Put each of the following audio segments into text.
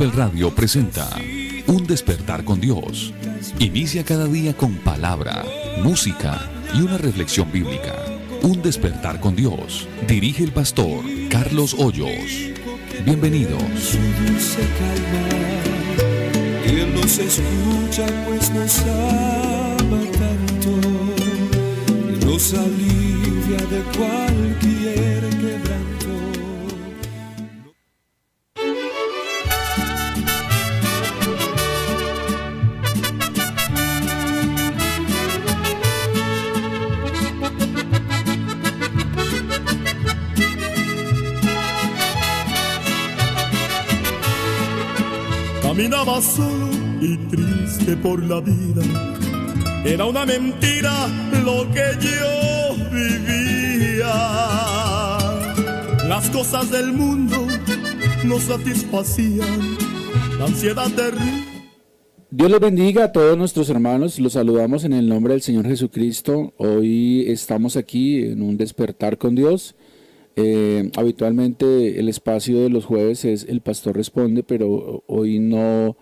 Gospel Radio presenta Un despertar con Dios. Inicia cada día con palabra, música y una reflexión bíblica. Un despertar con Dios. Dirige el pastor Carlos Hoyos. Bienvenidos. Era una mentira lo que yo vivía. Las cosas del mundo no satisfacían la ansiedad terrible. Dios les bendiga a todos nuestros hermanos, los saludamos en el nombre del Señor Jesucristo. Hoy estamos aquí en un despertar con Dios. Eh, habitualmente el espacio de los jueves es el pastor responde, pero hoy no,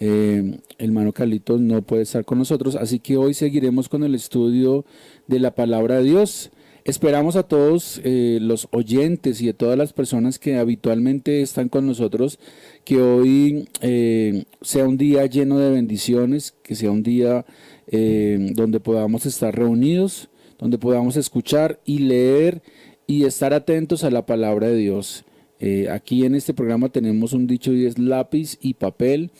eh, el hermano Carlitos no puede estar con nosotros, así que hoy seguiremos con el estudio de la palabra de Dios. Esperamos a todos eh, los oyentes y a todas las personas que habitualmente están con nosotros que hoy sea un día lleno de bendiciones, que sea un día donde podamos estar reunidos, donde podamos escuchar y leer y estar atentos a la palabra de Dios. Eh, aquí en este programa tenemos un dicho y es lápiz y papel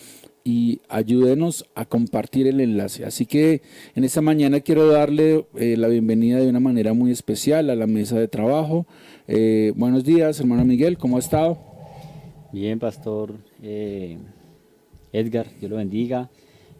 y ayúdenos a compartir el enlace. Así que en esta mañana quiero darle eh, la bienvenida de una manera muy especial a la mesa de trabajo. Eh, buenos días, hermano Miguel, ¿cómo ha estado? Bien, Pastor eh, Edgar, Dios lo bendiga.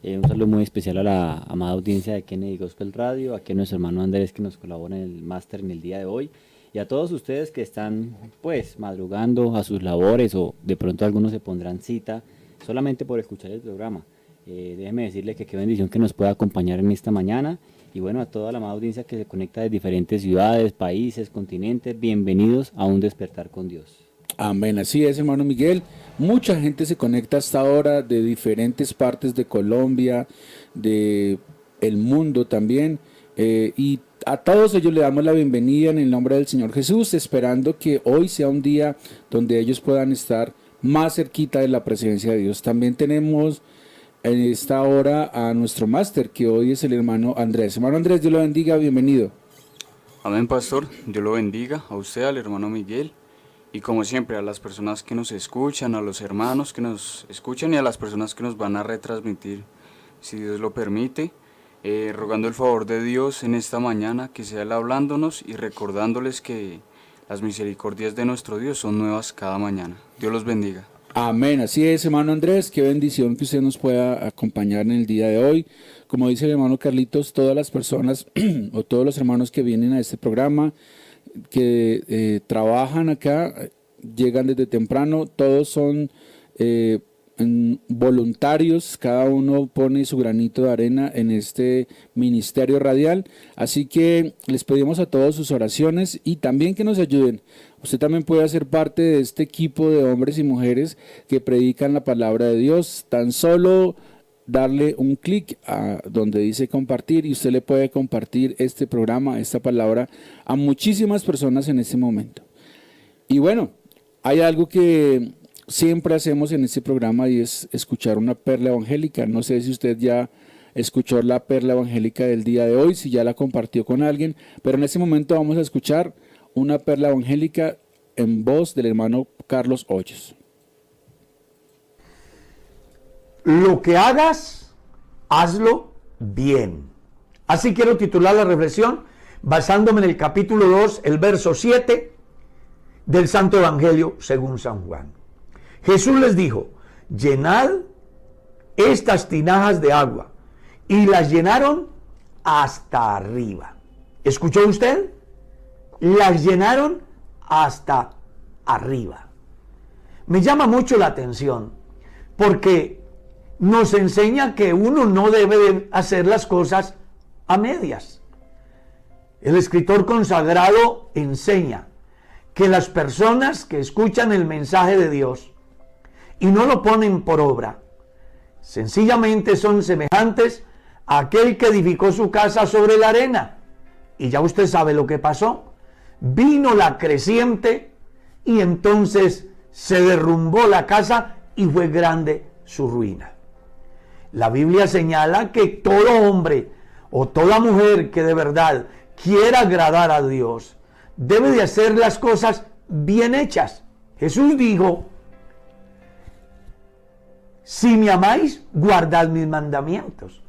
Eh, un saludo muy especial a la amada audiencia de Kennedy Gospel Radio, aquí a nuestro hermano Andrés que nos colabora en el máster en el día de hoy, y a todos ustedes que están pues madrugando a sus labores o de pronto algunos se pondrán cita solamente por escuchar el programa. Eh, déjeme decirle que qué bendición que nos pueda acompañar en esta mañana. Y bueno, a toda la amada audiencia que se conecta de diferentes ciudades, países, continentes, bienvenidos a un despertar con Dios. Amén, así es, hermano Miguel. Mucha gente se conecta hasta ahora de diferentes partes de Colombia, de el mundo también. Eh, y a todos ellos le damos la bienvenida en el nombre del Señor Jesús, esperando que hoy sea un día donde ellos puedan estar más cerquita de la presencia de Dios. También tenemos en esta hora a nuestro máster, que hoy es el hermano Andrés. Hermano Andrés, Dios lo bendiga, bienvenido. Amén, pastor. Dios lo bendiga a usted, al hermano Miguel, y como siempre a las personas que nos escuchan, a los hermanos que nos escuchan y a las personas que nos van a retransmitir, si Dios lo permite. Eh, rogando el favor de Dios en esta mañana, que sea Él hablándonos y recordándoles que las misericordias de nuestro Dios son nuevas cada mañana. Dios los bendiga. Amén, así es, hermano Andrés, qué bendición que usted nos pueda acompañar en el día de hoy. Como dice el hermano Carlitos, todas las personas o todos los hermanos que vienen a este programa, que eh, trabajan acá, llegan desde temprano, todos son eh, voluntarios, cada uno pone su granito de arena en este ministerio radial. Así que les pedimos a todos sus oraciones y también que nos ayuden. Usted también puede hacer parte de este equipo de hombres y mujeres que predican la palabra de Dios. Tan solo darle un clic a donde dice compartir y usted le puede compartir este programa, esta palabra a muchísimas personas en este momento. Y bueno, hay algo que siempre hacemos en este programa y es escuchar una perla evangélica. No sé si usted ya escuchó la perla evangélica del día de hoy, si ya la compartió con alguien, pero en este momento vamos a escuchar una perla evangélica en voz del hermano Carlos Hoyos. Lo que hagas, hazlo bien. Así quiero titular la reflexión basándome en el capítulo 2, el verso 7 del Santo Evangelio según San Juan. Jesús les dijo, llenad estas tinajas de agua. Y las llenaron hasta arriba. ¿Escuchó usted? Las llenaron hasta arriba. Me llama mucho la atención porque nos enseña que uno no debe hacer las cosas a medias. El escritor consagrado enseña que las personas que escuchan el mensaje de Dios y no lo ponen por obra. Sencillamente son semejantes a aquel que edificó su casa sobre la arena. Y ya usted sabe lo que pasó. Vino la creciente y entonces se derrumbó la casa y fue grande su ruina. La Biblia señala que todo hombre o toda mujer que de verdad quiera agradar a Dios debe de hacer las cosas bien hechas. Jesús dijo, si me amáis, guardad mis mandamientos.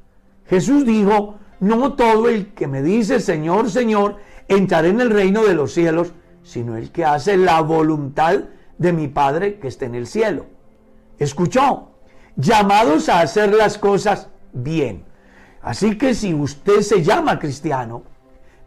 Jesús dijo, no todo el que me dice Señor, Señor, entraré en el reino de los cielos, sino el que hace la voluntad de mi Padre que está en el cielo. Escuchó, llamados a hacer las cosas bien. Así que si usted se llama cristiano,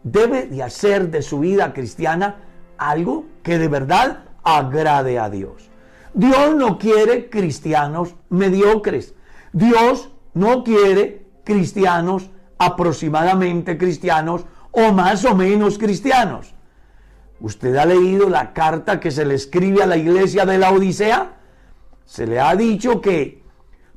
debe de hacer de su vida cristiana algo que de verdad agrade a Dios. Dios no quiere cristianos mediocres. Dios no quiere cristianos aproximadamente cristianos o más o menos cristianos. ¿Usted ha leído la carta que se le escribe a la iglesia de la Odisea? Se le ha dicho que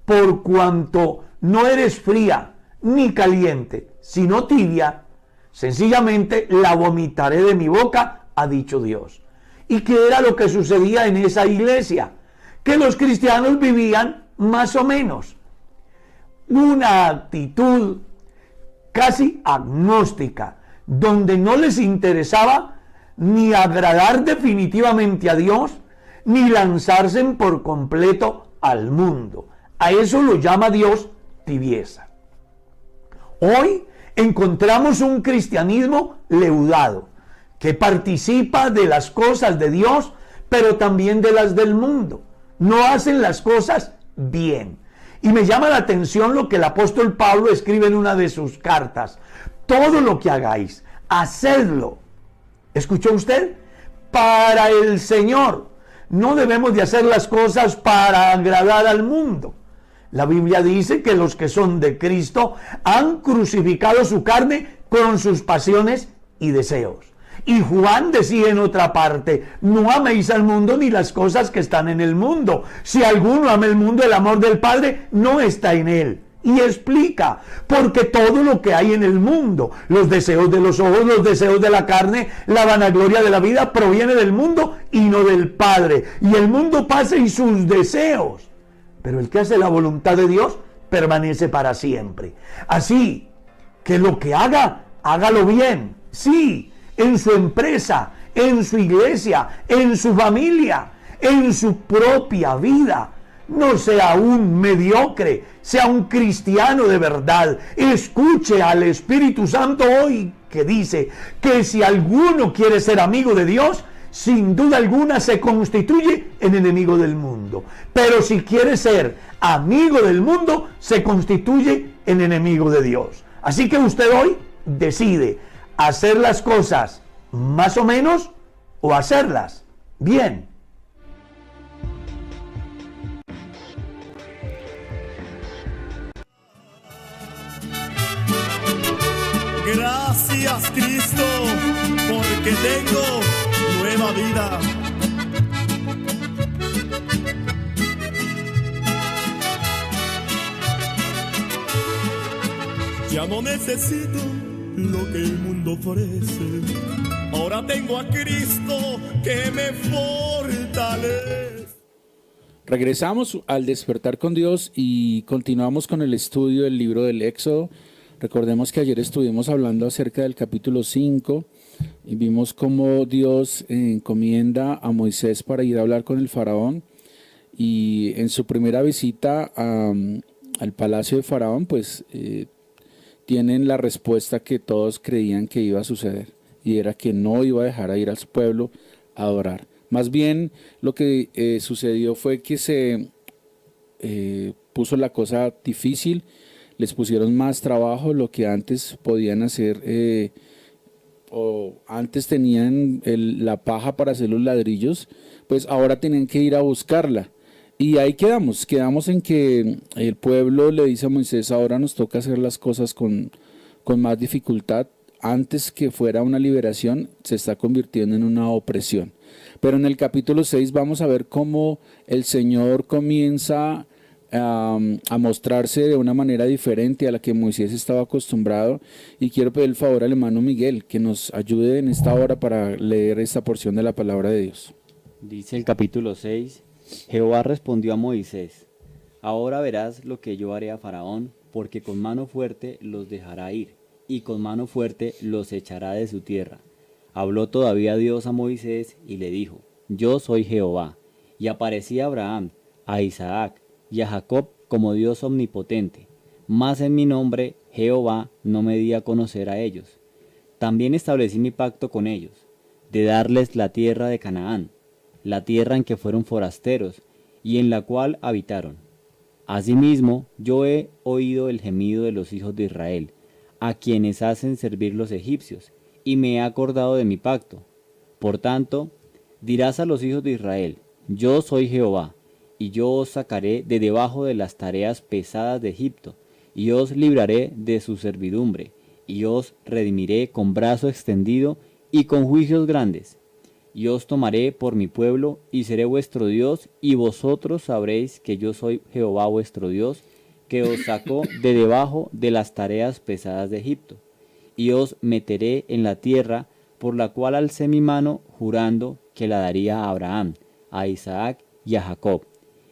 por cuanto no eres fría ni caliente, sino tibia, sencillamente la vomitaré de mi boca, ha dicho Dios. ¿Y qué era lo que sucedía en esa iglesia? Que los cristianos vivían más o menos. Una actitud casi agnóstica, donde no les interesaba ni agradar definitivamente a Dios, ni lanzarse por completo al mundo. A eso lo llama Dios tibieza. Hoy encontramos un cristianismo leudado, que participa de las cosas de Dios, pero también de las del mundo. No hacen las cosas bien. Y me llama la atención lo que el apóstol Pablo escribe en una de sus cartas. Todo lo que hagáis, hacedlo. ¿Escuchó usted? Para el Señor. No debemos de hacer las cosas para agradar al mundo. La Biblia dice que los que son de Cristo han crucificado su carne con sus pasiones y deseos. Y Juan decía en otra parte, no améis al mundo ni las cosas que están en el mundo. Si alguno ama el mundo, el amor del Padre no está en él. y explica, porque todo lo que hay en el mundo, los deseos de los ojos, los deseos de la carne, la vanagloria de la vida, proviene del mundo y no del Padre. Y el mundo pasa y sus deseos. Pero el que hace la voluntad de Dios permanece para siempre. Así que lo que haga, hágalo bien. Sí, en su empresa, en su iglesia, en su familia, en su propia vida no sea un mediocre, sea un cristiano de verdad. Escuche al Espíritu Santo hoy que dice que si alguno quiere ser amigo de Dios, sin duda alguna se constituye en enemigo del mundo. Pero si quiere ser amigo del mundo, se constituye en enemigo de Dios. Así que usted hoy decide hacer las cosas más o menos o hacerlas bien. Gracias Cristo, porque tengo nueva vida. Ya no necesito lo que el mundo ofrece. Ahora tengo a Cristo que me fortalece. Regresamos al despertar con Dios y continuamos con el estudio del libro del Éxodo. Recordemos que ayer estuvimos hablando acerca del capítulo 5 y vimos cómo Dios encomienda a Moisés para ir a hablar con el faraón y en su primera visita al palacio de faraón pues eh, tienen la respuesta que todos creían que iba a suceder y era que no iba a dejar a ir a su pueblo a adorar. Más bien lo que eh, sucedió fue que se eh, puso la cosa difícil les pusieron más trabajo, lo que antes podían hacer, eh, o antes tenían la paja para hacer los ladrillos, pues ahora tienen que ir a buscarla. Y ahí quedamos, quedamos en que el pueblo le dice a Moisés, ahora nos toca hacer las cosas con, con más dificultad, antes que fuera una liberación, se está convirtiendo en una opresión. Pero en el capítulo 6 vamos a ver cómo el Señor comienza a, mostrarse de una manera diferente a la que Moisés estaba acostumbrado y quiero pedir el favor al hermano Miguel que nos ayude en esta hora para leer esta porción de la palabra de Dios. Dice el capítulo 6, Jehová respondió a Moisés, ahora verás lo que yo haré a Faraón, porque con mano fuerte los dejará ir, y con mano fuerte los echará de su tierra. Habló todavía Dios a Moisés y le dijo, yo soy Jehová. Y aparecía Abraham, a Isaac, y a Jacob como Dios omnipotente, mas en mi nombre Jehová no me di a conocer a ellos. También establecí mi pacto con ellos, de darles la tierra de Canaán, la tierra en que fueron forasteros, y en la cual habitaron. Asimismo, yo he oído el gemido de los hijos de Israel, a quienes hacen servir los egipcios, y me he acordado de mi pacto. Por tanto, dirás a los hijos de Israel, yo soy Jehová, y yo os sacaré de debajo de las tareas pesadas de Egipto, y os libraré de su servidumbre, y os redimiré con brazo extendido y con juicios grandes. Y os tomaré por mi pueblo, y seré vuestro Dios, y vosotros sabréis que yo soy Jehová vuestro Dios, que os sacó de debajo de las tareas pesadas de Egipto. Y os meteré en la tierra por la cual alcé mi mano, jurando que la daría a Abraham, a Isaac y a Jacob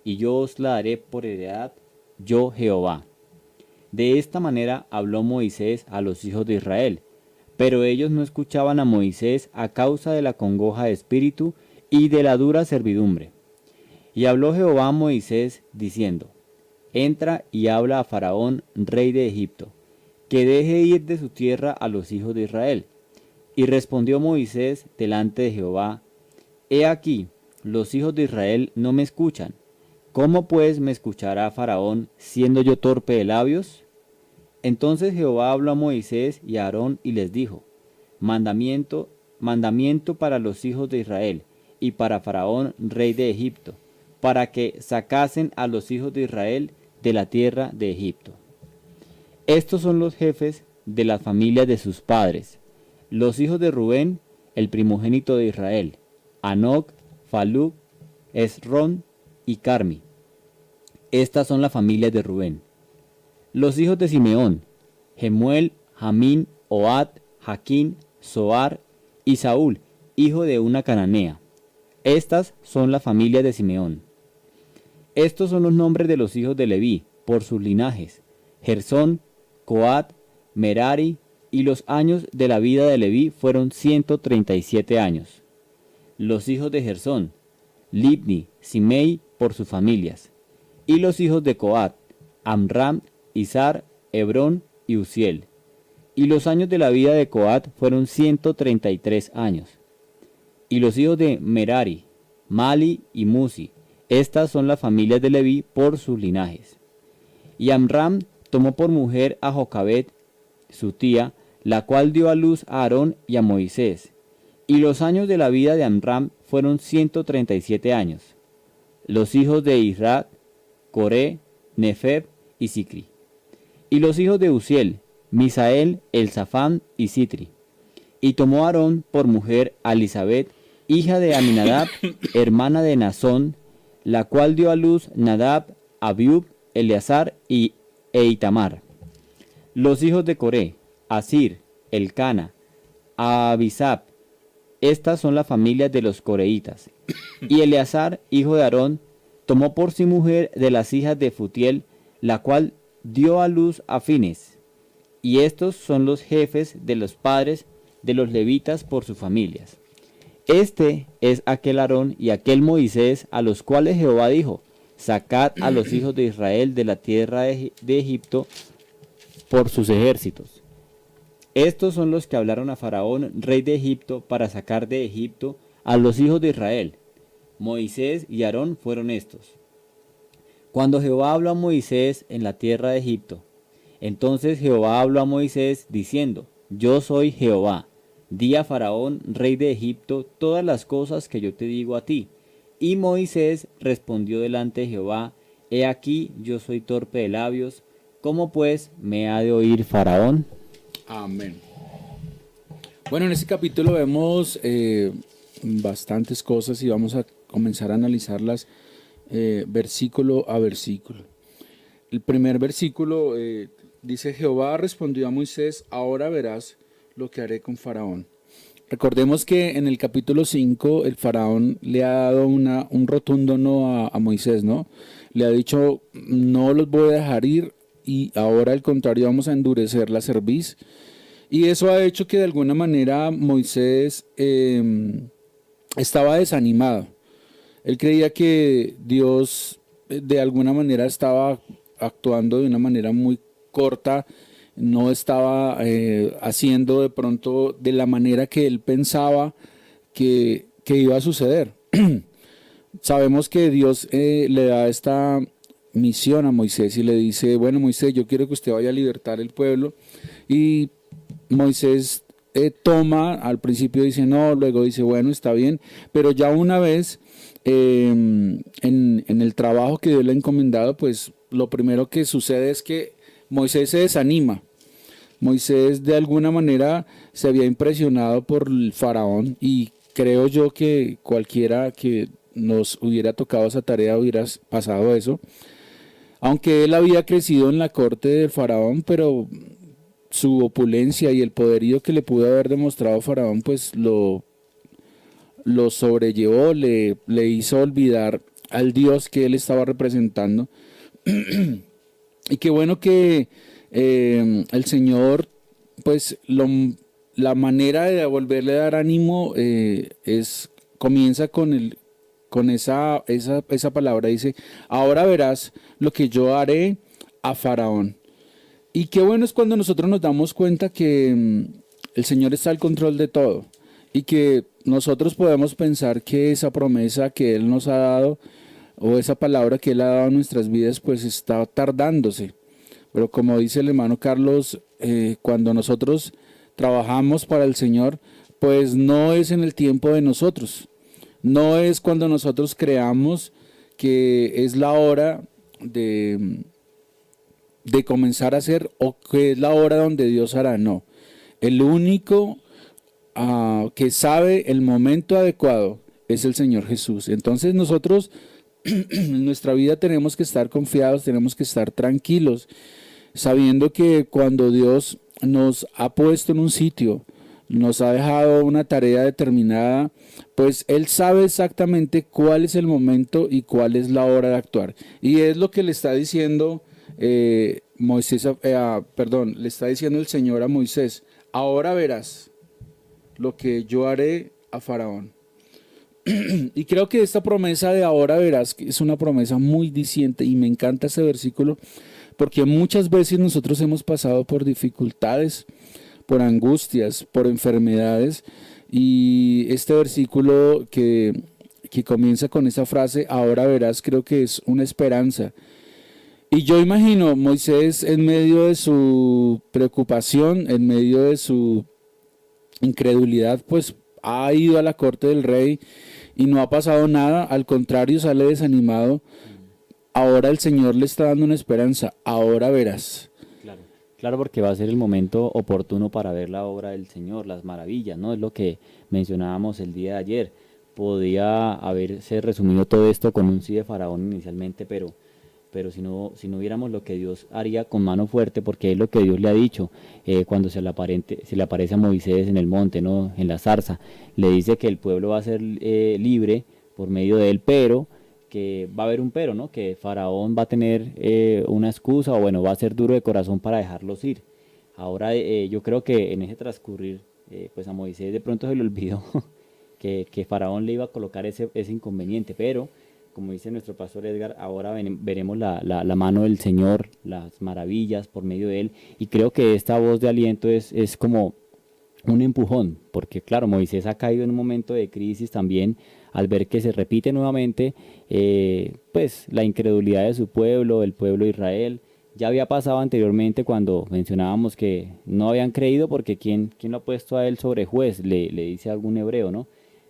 y yo os la daré por heredad, yo Jehová. De esta manera habló Moisés a los hijos de Israel, pero ellos no escuchaban a Moisés a causa de la congoja de espíritu y de la dura servidumbre. Y habló Jehová a Moisés diciendo, Entra y habla a Faraón, rey de Egipto, que deje ir de su tierra a los hijos de Israel. Y respondió Moisés delante de Jehová, He aquí, los hijos de Israel no me escuchan, ¿Cómo pues me escuchará Faraón siendo yo torpe de labios? Entonces Jehová habló a Moisés y a Aarón y les dijo, mandamiento, mandamiento para los hijos de Israel y para Faraón, rey de Egipto, para que sacasen a los hijos de Israel de la tierra de Egipto. Estos son los jefes de las familias de sus padres, los hijos de Rubén, el primogénito de Israel, Anoc, Falú, Esrón y Carmi. Estas son las familias de Rubén. Los hijos de Simeón, Gemuel, Jamín, Oad, Jaquín, Soar y Saúl, hijo de una cananea. Estas son las familias de Simeón. Estos son los nombres de los hijos de Leví, por sus linajes. Gersón, Coat, Merari, y los años de la vida de Leví fueron 137 años. Los hijos de Gersón, Libni, Simei, por sus familias. Y los hijos de Coat, Amram, Hebrón y Uziel. Y los años de la vida de Coat fueron 133 años. Y los hijos de Merari, Mali y Musi. Estas son las familias de Leví por sus linajes. Y Amram tomó por mujer a Jocabet, su tía, la cual dio a luz a Aarón y a Moisés. Y los años de la vida de Amram fueron 137 años. Los hijos de Isra, Coré, Nefeb y Sicri. Y los hijos de Uziel, Misael, Elzafán y Sitri. Y tomó Aarón por mujer a Elizabeth, hija de Aminadab, hermana de Nazón, la cual dio a luz Nadab, Abiub, Eleazar y Eitamar. Los hijos de Coré, Asir, Elcana, Abisab. Estas son las familias de los coreitas. Y Eleazar, hijo de Aarón, tomó por sí mujer de las hijas de Futiel, la cual dio a luz a Fines. Y estos son los jefes de los padres de los levitas por sus familias. Este es aquel Aarón y aquel Moisés a los cuales Jehová dijo, sacad a los hijos de Israel de la tierra de Egipto por sus ejércitos. Estos son los que hablaron a Faraón, rey de Egipto, para sacar de Egipto a los hijos de Israel. Moisés y Aarón fueron estos. Cuando Jehová habló a Moisés en la tierra de Egipto, entonces Jehová habló a Moisés diciendo, Yo soy Jehová. Di a Faraón, rey de Egipto, todas las cosas que yo te digo a ti. Y Moisés respondió delante de Jehová, He aquí yo soy torpe de labios, ¿cómo pues me ha de oír Faraón? Amén. Bueno, en este capítulo vemos eh, bastantes cosas y vamos a comenzar a analizarlas eh, versículo a versículo. El primer versículo eh, dice, Jehová respondió a Moisés, ahora verás lo que haré con Faraón. Recordemos que en el capítulo 5 el faraón le ha dado una, un rotundo no a, Moisés, ¿no? Le ha dicho, no los voy a dejar ir y ahora al contrario vamos a endurecer la cerviz. Y eso ha hecho que de alguna manera Moisés eh, estaba desanimado. Él creía que Dios eh, de alguna manera estaba actuando de una manera muy corta, no estaba eh, haciendo de pronto de la manera que él pensaba que, iba a suceder. Sabemos que Dios eh, le da esta misión a Moisés y le dice, bueno Moisés, yo quiero que usted vaya a libertar el pueblo. Y Moisés toma, al principio dice no, luego dice, bueno, está bien, pero ya una vez eh, en, en, el trabajo que Dios le ha encomendado, pues lo primero que sucede es que Moisés se desanima. Moisés de alguna manera se había impresionado por el faraón y creo yo que cualquiera que nos hubiera tocado esa tarea hubiera pasado eso. Aunque él había crecido en la corte del faraón, pero su opulencia y el poderío que le pudo haber demostrado faraón, pues lo, lo sobrellevó, le, le hizo olvidar al Dios que él estaba representando. y qué bueno que eh, el Señor, pues lo, la manera de volverle a dar ánimo eh, es comienza con el con esa, esa, esa palabra dice, ahora verás lo que yo haré a Faraón. Y qué bueno es cuando nosotros nos damos cuenta que mm, el Señor está al control de todo y que nosotros podemos pensar que esa promesa que Él nos ha dado o esa palabra que Él ha dado a nuestras vidas pues está tardándose. Pero como dice el hermano Carlos, eh, cuando nosotros trabajamos para el Señor, pues no es en el tiempo de nosotros, no es cuando nosotros creamos que es la hora de, de comenzar a hacer o que es la hora donde Dios hará, no. El único uh, que sabe el momento adecuado es el Señor Jesús. Entonces nosotros en nuestra vida tenemos que estar confiados, tenemos que estar tranquilos. sabiendo que cuando Dios nos ha puesto en un sitio, nos ha dejado una tarea determinada, pues Él sabe exactamente cuál es el momento y cuál es la hora de actuar. Y es lo que le está diciendo eh, Moisés, eh, perdón, le está diciendo el Señor a Moisés, ahora verás lo que yo haré a Faraón. y creo que esta promesa de ahora verás es una promesa muy diciente y me encanta ese versículo porque muchas veces nosotros hemos pasado por dificultades, por angustias, por enfermedades, y este versículo que, que comienza con esa frase, ahora verás, creo que es una esperanza. Y yo imagino Moisés en medio de su preocupación, en medio de su incredulidad, pues ha ido a la corte del rey y no ha pasado nada, al contrario sale desanimado ahora el Señor le está dando una esperanza, ahora verás. Claro, claro, porque va a ser el momento oportuno para ver la obra del Señor, las maravillas, ¿no? Es lo que mencionábamos el día de ayer. Podía haberse resumido todo esto con un sí de Faraón inicialmente, pero, pero si, no, si no viéramos lo que Dios haría con mano fuerte, porque es lo que Dios le ha dicho eh, cuando se le, aparente, se le aparece a Moisés en el monte, ¿no? en la zarza, le dice que el pueblo va a ser eh, libre por medio de él, pero que va a haber un pero, ¿no? Que Faraón va a tener eh, una excusa o bueno, va a ser duro de corazón para dejarlos ir. Ahora eh, yo creo que en ese transcurrir, pues a Moisés de pronto se le olvidó que, que, Faraón le iba a colocar ese, ese, inconveniente, pero como dice nuestro pastor Edgar, ahora veremos la, mano del Señor, las maravillas por medio de él, y creo que esta voz de aliento es, como un empujón, porque claro, Moisés ha caído en un momento de crisis también, al ver que se repite nuevamente eh, pues la incredulidad de su pueblo, el pueblo de Israel. Ya había pasado anteriormente cuando mencionábamos que no habían creído porque ¿quién, lo ha puesto a él sobre juez? Le, le dice algún hebreo, ¿no?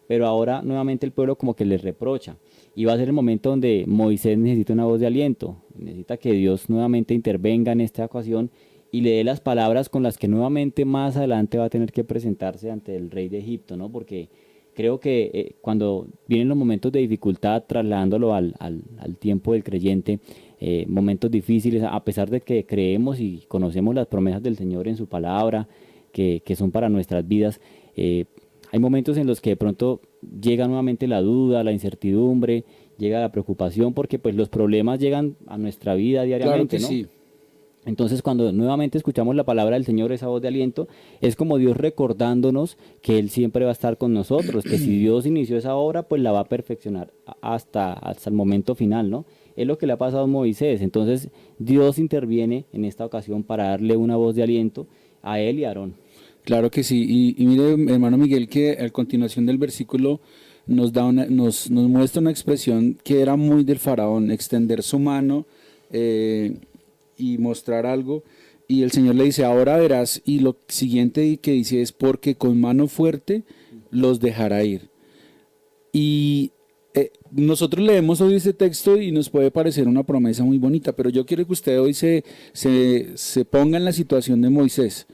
Pero ahora nuevamente el pueblo como que le reprocha. Y va a ser el momento donde Moisés necesita una voz de aliento, necesita que Dios nuevamente intervenga en esta ocasión y le dé las palabras con las que nuevamente más adelante va a tener que presentarse ante el rey de Egipto, ¿no? Porque creo que eh, cuando vienen los momentos de dificultad, trasladándolo al, al, al tiempo del creyente, eh, momentos difíciles, a pesar de que creemos y conocemos las promesas del Señor en su palabra, que, que son para nuestras vidas, eh, hay momentos en los que de pronto llega nuevamente la duda, la incertidumbre, llega la preocupación, porque pues los problemas llegan a nuestra vida diariamente, claro que ¿no? Sí. Entonces cuando nuevamente escuchamos la palabra del Señor, esa voz de aliento, es como Dios recordándonos que Él siempre va a estar con nosotros, que si Dios inició esa obra, pues la va a perfeccionar hasta, hasta el momento final, ¿no? Es lo que le ha pasado a Moisés. Entonces Dios interviene en esta ocasión para darle una voz de aliento a él y a Aarón. Claro que sí. Y, y mire, hermano Miguel, que a continuación del versículo nos, da nos muestra una expresión que era muy del faraón, extender su mano. Eh, y mostrar algo. Y el Señor le dice, ahora verás. Y lo siguiente que dice es, porque con mano fuerte los dejará ir. Y eh, nosotros leemos hoy este texto y nos puede parecer una promesa muy bonita, pero yo quiero que usted hoy se, se, se ponga en la situación de Moisés.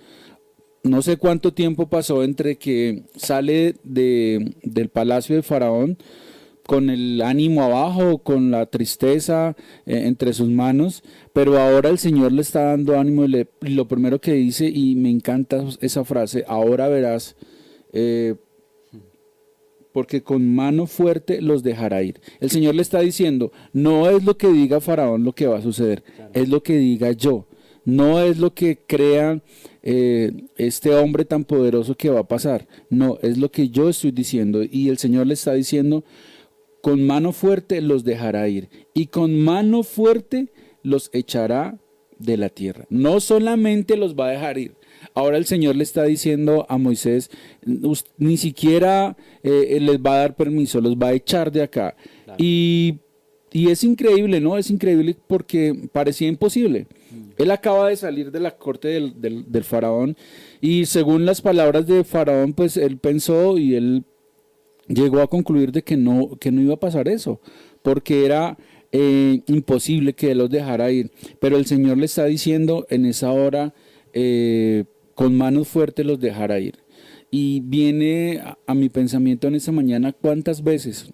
No sé cuánto tiempo pasó entre que sale de, del palacio de Faraón, con el ánimo abajo, con la tristeza eh, entre sus manos, pero ahora el Señor le está dando ánimo y, le, lo primero que dice, y me encanta esa frase, ahora verás, eh, porque con mano fuerte los dejará ir. El Señor le está diciendo, no es lo que diga Faraón lo que va a suceder, claro. es lo que diga yo, no es lo que crea eh, este hombre tan poderoso que va a pasar, no, es lo que yo estoy diciendo, y el Señor le está diciendo, con mano fuerte los dejará ir y con mano fuerte los echará de la tierra. No solamente los va a dejar ir. Ahora el Señor le está diciendo a Moisés, ni siquiera eh, les va a dar permiso, los va a echar de acá. Claro. Y, y, es increíble, ¿no? Es increíble porque parecía imposible. Mm. Él acaba de salir de la corte del, del, faraón y según las palabras de faraón, pues él pensó y él llegó a concluir de que no, que no iba a pasar eso, porque era eh, imposible que él los dejara ir. Pero el Señor le está diciendo en esa hora, eh, con manos fuertes los dejará ir. Y viene a, a mi pensamiento en esta mañana cuántas veces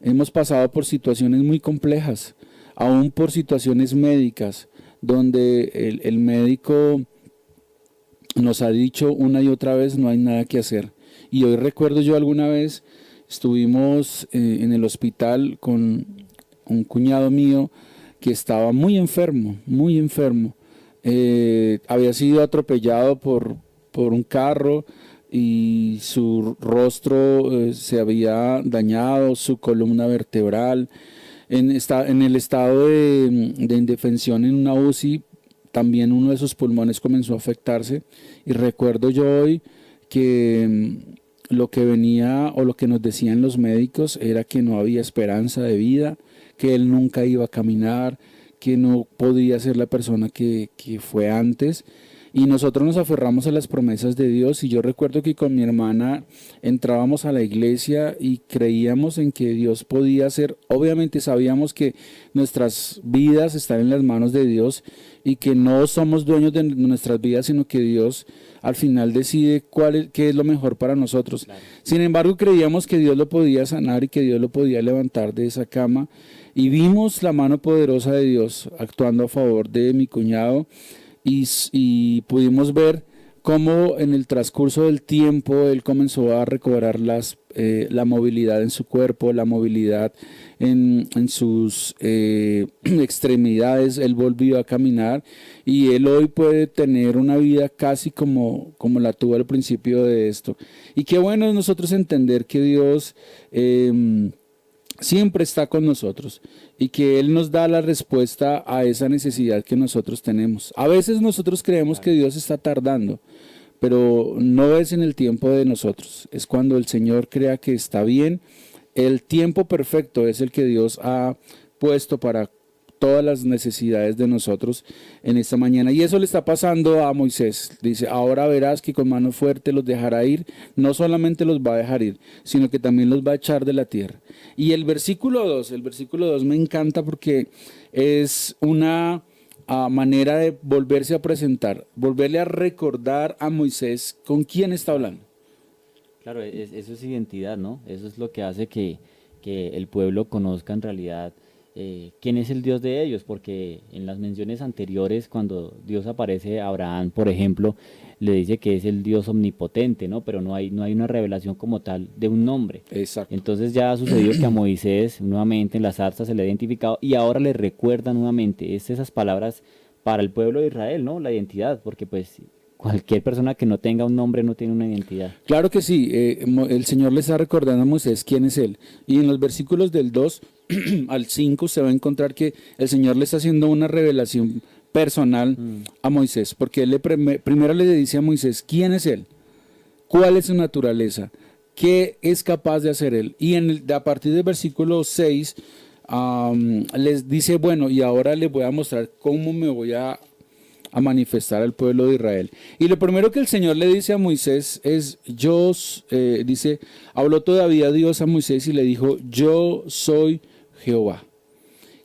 hemos pasado por situaciones muy complejas, aún por situaciones médicas, donde el, el médico nos ha dicho una y otra vez no hay nada que hacer. Y hoy recuerdo yo alguna vez estuvimos eh, en el hospital con un cuñado mío que estaba muy enfermo, muy enfermo. Eh, había sido atropellado por, por un carro y su rostro eh, se había dañado, su columna vertebral. En, en el estado de, de indefensión en una UCI también uno de sus pulmones comenzó a afectarse. Y recuerdo yo hoy que mm, lo que venía o lo que nos decían los médicos era que no había esperanza de vida, que él nunca iba a caminar, que no podía ser la persona que, que fue antes y nosotros nos aferramos a las promesas de Dios. Y yo recuerdo que con mi hermana entrábamos a la iglesia y creíamos en que Dios podía hacer, obviamente sabíamos que nuestras vidas están en las manos de Dios y que no somos dueños de nuestras vidas, sino que Dios al final decide cuál es, qué es lo mejor para nosotros. Sin embargo, creíamos que Dios lo podía sanar y que Dios lo podía levantar de esa cama. Y vimos la mano poderosa de Dios actuando a favor de mi cuñado y, pudimos ver cómo en el transcurso del tiempo él comenzó a recobrar las, eh, la movilidad en su cuerpo, la movilidad en, sus eh, extremidades, él volvió a caminar y él hoy puede tener una vida casi como, como la tuvo al principio de esto. Y qué bueno es nosotros entender que Dios... Em, siempre está con nosotros y que Él nos da la respuesta a esa necesidad que nosotros tenemos. A veces nosotros creemos que Dios está tardando, pero no es en el tiempo de nosotros, es cuando el Señor crea que está bien. El tiempo perfecto es el que Dios ha puesto para todas las necesidades de nosotros en esta mañana. Y eso le está pasando a Moisés. Dice, ahora verás que con mano fuerte los dejará ir. No solamente los va a dejar ir, sino que también los va a echar de la tierra. Y el versículo 2, el versículo 2 me encanta porque es una ah, manera de volverse a presentar, volverle a recordar a Moisés con quién está hablando. Claro, eso es identidad, ¿no? Eso es lo que hace que, que el pueblo conozca en realidad eh, quién es el Dios de ellos, porque en las menciones anteriores, cuando Dios aparece a Abraham, por ejemplo, le dice que es el Dios omnipotente, ¿no? Pero no hay, no hay una revelación como tal de un nombre. Exacto. Entonces ya ha sucedido que a Moisés nuevamente en las zarzas se le ha identificado y ahora le recuerda nuevamente es esas palabras para el pueblo de Israel, ¿no? La identidad, porque pues cualquier persona que no tenga un nombre no tiene una identidad. Claro que sí, eh, el Señor le está recordando a Moisés quién es Él. Y en los versículos del 2 al 5 se va a encontrar que el Señor le está haciendo una revelación personal mm. a Moisés, porque él le primero le dice a Moisés quién es Él, cuál es su naturaleza, qué es capaz de hacer Él. Y en a partir del versículo 6 les dice, bueno, y ahora les voy a mostrar cómo me voy a a manifestar al pueblo de Israel. Y lo primero que el Señor le dice a Moisés es, yo, eh, dice, habló todavía Dios a Moisés y le dijo, yo soy Jehová.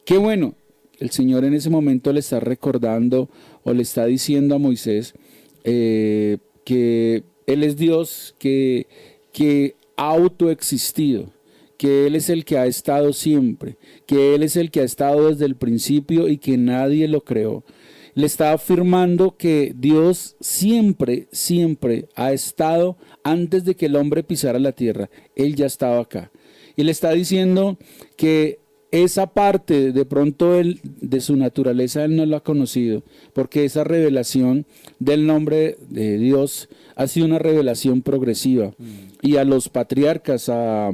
Qué bueno, el Señor en ese momento le está recordando o le está diciendo a Moisés eh, que Él es Dios que, que ha autoexistido que Él es el que ha estado siempre, que Él es el que ha estado desde el principio y que nadie lo creó le está afirmando que Dios siempre, siempre ha estado antes de que el hombre pisara la tierra. Él ya estaba acá. Y le está diciendo que esa parte de pronto él, de su naturaleza él no lo ha conocido, porque esa revelación del nombre de Dios ha sido una revelación progresiva. Mm. Y a los patriarcas, a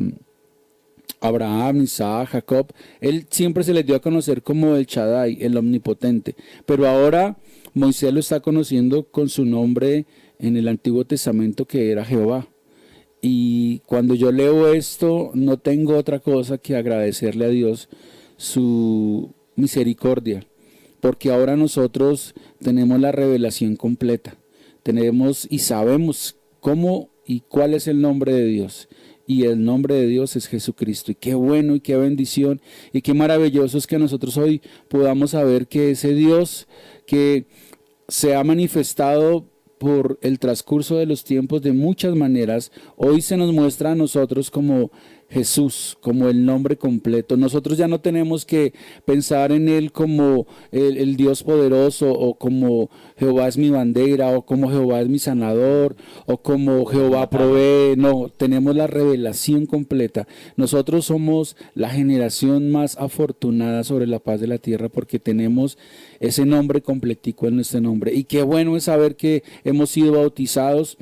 Abraham, Isaac, Jacob, él siempre se les dio a conocer como el Shaddai, el omnipotente. Pero ahora Moisés lo está conociendo con su nombre en el Antiguo Testamento que era Jehová. Y cuando yo leo esto, no tengo otra cosa que agradecerle a Dios su misericordia, porque ahora nosotros tenemos la revelación completa. Tenemos y sabemos cómo y cuál es el nombre de Dios y el nombre de Dios es Jesucristo. Y qué bueno y qué bendición y qué maravilloso es que nosotros hoy podamos saber que ese Dios que se ha manifestado por el transcurso de los tiempos de muchas maneras, hoy se nos muestra a nosotros como Jesús como el nombre completo. Nosotros ya no tenemos que pensar en Él como el, Dios poderoso o como Jehová es mi bandera o como Jehová es mi sanador o como Jehová provee. No, tenemos la revelación completa. Nosotros somos la generación más afortunada sobre la paz de la tierra porque tenemos ese nombre completico en nuestro nombre. Y qué bueno es saber que hemos sido bautizados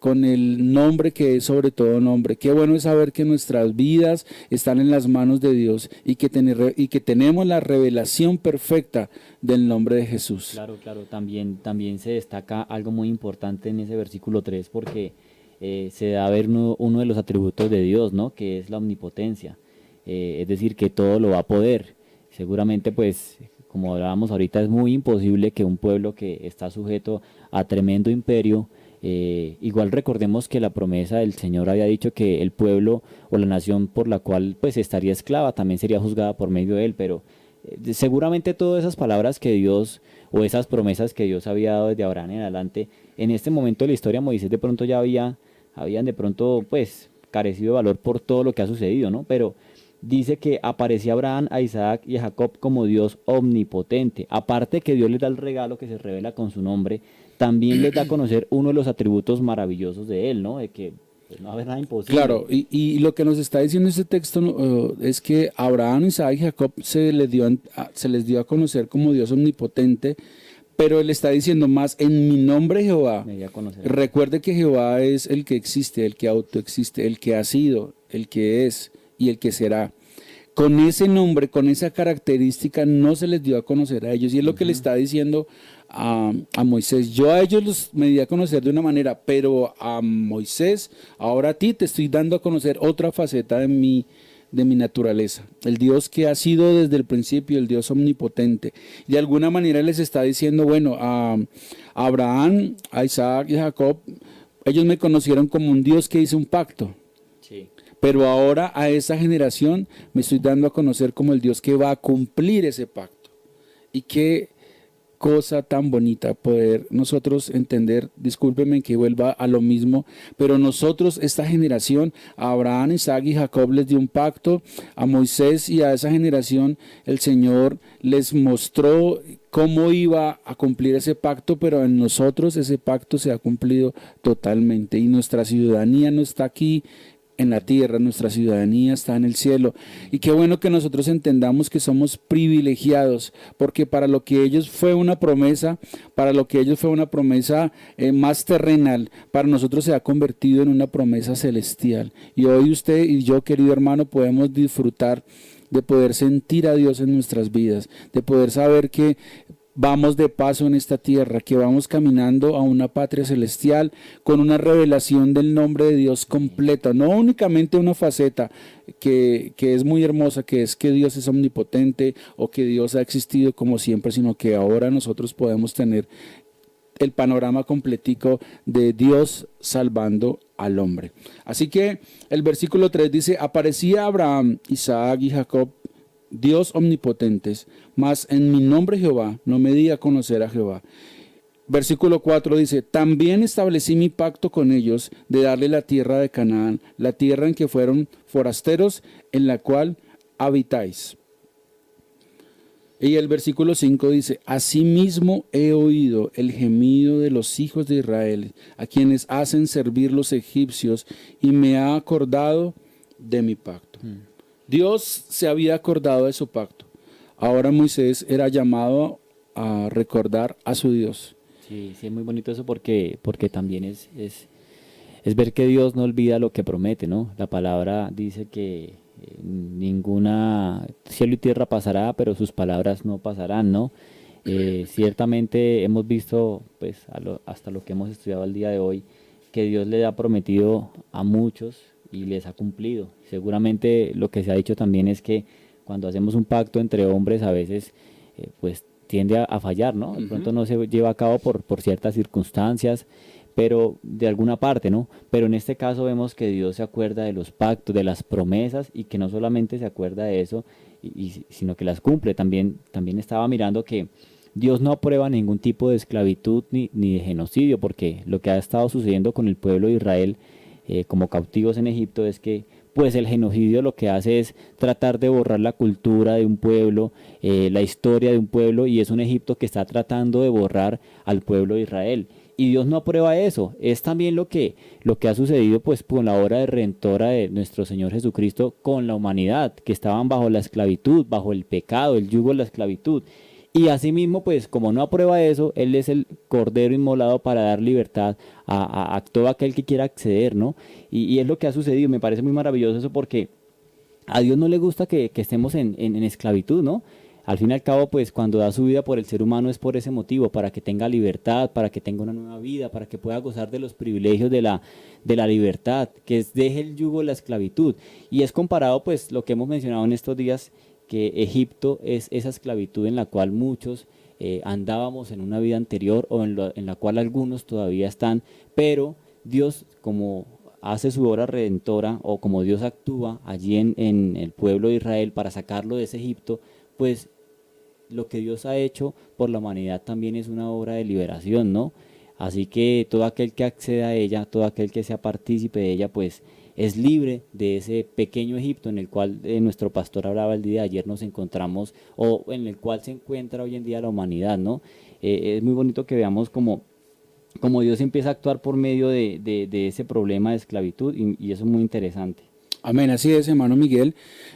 con el nombre que es sobre todo nombre. Qué bueno es saber que nuestras vidas están en las manos de Dios y que, tener, y que tenemos la revelación perfecta del nombre de Jesús. Claro, claro, también, también se destaca algo muy importante en ese versículo 3 porque eh, se da a ver uno, de los atributos de Dios, ¿no? Que es la omnipotencia. Eh, es decir, que todo lo va a poder. Seguramente, pues, como hablábamos ahorita, es muy imposible que un pueblo que está sujeto a tremendo imperio, eh, igual recordemos que la promesa del Señor había dicho que el pueblo o la nación por la cual pues estaría esclava también sería juzgada por medio de él, pero eh, seguramente todas esas palabras que Dios o esas promesas que Dios había dado desde Abraham en adelante, en este momento de la historia Moisés de pronto ya había, habían de pronto pues carecido de valor por todo lo que ha sucedido, ¿no? Pero dice que aparecía Abraham, a Isaac y a Jacob como Dios omnipotente. Aparte que Dios les da el regalo que se revela con su nombre, también les da a conocer uno de los atributos maravillosos de él, ¿no? De que pues, no haber nada imposible. Claro, y, lo que nos está diciendo este texto uh, es que Abraham, Isaac y Jacob se les, dio a, se les dio a conocer como Dios omnipotente, pero él está diciendo más en mi nombre Jehová. Recuerde que Jehová es el que existe, el que autoexiste, el que ha sido, el que es y el que será con ese nombre, con esa característica, no se les dio a conocer a ellos. Y es lo que le está diciendo a, Moisés. Yo a ellos los me di a conocer de una manera, pero a Moisés, ahora a ti te estoy dando a conocer otra faceta de mi, de mi naturaleza. El Dios que ha sido desde el principio, el Dios omnipotente. De alguna manera les está diciendo, bueno, a Abraham, a Isaac y a Jacob, ellos me conocieron como un Dios que hizo un pacto. Pero ahora a esa generación me estoy dando a conocer como el Dios que va a cumplir ese pacto. Y qué cosa tan bonita poder nosotros entender, discúlpeme que vuelva a lo mismo, pero nosotros, esta generación, Abraham, Isaac y Jacob les dio un pacto, a Moisés y a esa generación el Señor les mostró cómo iba a cumplir ese pacto, pero en nosotros ese pacto se ha cumplido totalmente y nuestra ciudadanía no está aquí en la tierra, nuestra ciudadanía está en el cielo. Y qué bueno que nosotros entendamos que somos privilegiados, porque para lo que ellos fue una promesa, para lo que ellos fue una promesa eh, más terrenal, para nosotros se ha convertido en una promesa celestial. Y hoy usted y yo, querido hermano, podemos disfrutar de poder sentir a Dios en nuestras vidas, de poder saber que vamos de paso en esta tierra, que vamos caminando a una patria celestial con una revelación del nombre de Dios completa, no únicamente una faceta que, que, es muy hermosa, que es que Dios es omnipotente o que Dios ha existido como siempre, sino que ahora nosotros podemos tener el panorama completico de Dios salvando al hombre. Así que el versículo 3 dice, aparecía Abraham, Isaac y Jacob Dios omnipotentes, mas en mi nombre Jehová no me di a conocer a Jehová. Versículo 4 dice, también establecí mi pacto con ellos de darle la tierra de Canaán, la tierra en que fueron forasteros, en la cual habitáis. Y el versículo 5 dice, Asimismo he oído el gemido de los hijos de Israel, a quienes hacen servir los egipcios, y me ha acordado de mi pacto. Dios se había acordado de su pacto. Ahora Moisés era llamado a recordar a su Dios. Sí, sí, es muy bonito eso porque, porque también es, es, es ver que Dios no olvida lo que promete, ¿no? La palabra dice que eh, ninguna cielo y tierra pasará, pero sus palabras no pasarán, ¿no? Eh, ciertamente hemos visto, pues, hasta lo que hemos estudiado al día de hoy, que Dios le ha prometido a muchos y les ha cumplido. Seguramente lo que se ha dicho también es que cuando hacemos un pacto entre hombres a veces eh, pues tiende a, fallar, ¿no? De pronto no se lleva a cabo por, por ciertas circunstancias, pero de alguna parte, ¿no? Pero en este caso vemos que Dios se acuerda de los pactos, de las promesas y que no solamente se acuerda de eso, y, sino que las cumple. También, también estaba mirando que Dios no aprueba ningún tipo de esclavitud ni, ni de genocidio, porque lo que ha estado sucediendo con el pueblo de Israel eh, como cautivos en Egipto es que pues el genocidio lo que hace es tratar de borrar la cultura de un pueblo, eh, la historia de un pueblo, y es un Egipto que está tratando de borrar al pueblo de Israel. Y Dios no aprueba eso. Es también lo que, lo que ha sucedido pues con la obra de redentora de nuestro Señor Jesucristo con la humanidad, que estaban bajo la esclavitud, bajo el pecado, el yugo de la esclavitud. Y asimismo, pues como no aprueba eso, Él es el cordero inmolado para dar libertad a, todo aquel que quiera acceder, ¿no? Y, es lo que ha sucedido, me parece muy maravilloso eso porque a Dios no le gusta que, estemos en, esclavitud, ¿no? Al fin y al cabo, pues cuando da su vida por el ser humano es por ese motivo, para que tenga libertad, para que tenga una nueva vida, para que pueda gozar de los privilegios de la, de la libertad, que deje el yugo de la esclavitud. Y es comparado, pues, lo que hemos mencionado en estos días, que Egipto es esa esclavitud en la cual muchos eh, andábamos en una vida anterior o en, la cual algunos todavía están, pero Dios como hace su obra redentora o como Dios actúa allí en, en el pueblo de Israel para sacarlo de ese Egipto, pues lo que Dios ha hecho por la humanidad también es una obra de liberación, ¿no? Así que todo aquel que acceda a ella, todo aquel que sea partícipe de ella, pues es libre de ese pequeño Egipto en el cual eh, nuestro pastor hablaba el día de ayer, nos encontramos, o en el cual se encuentra hoy en día la humanidad, ¿no? Eh, es muy bonito que veamos como, como Dios empieza a actuar por medio de, ese problema de esclavitud y, eso es muy interesante. Amén, así es, hermano Miguel.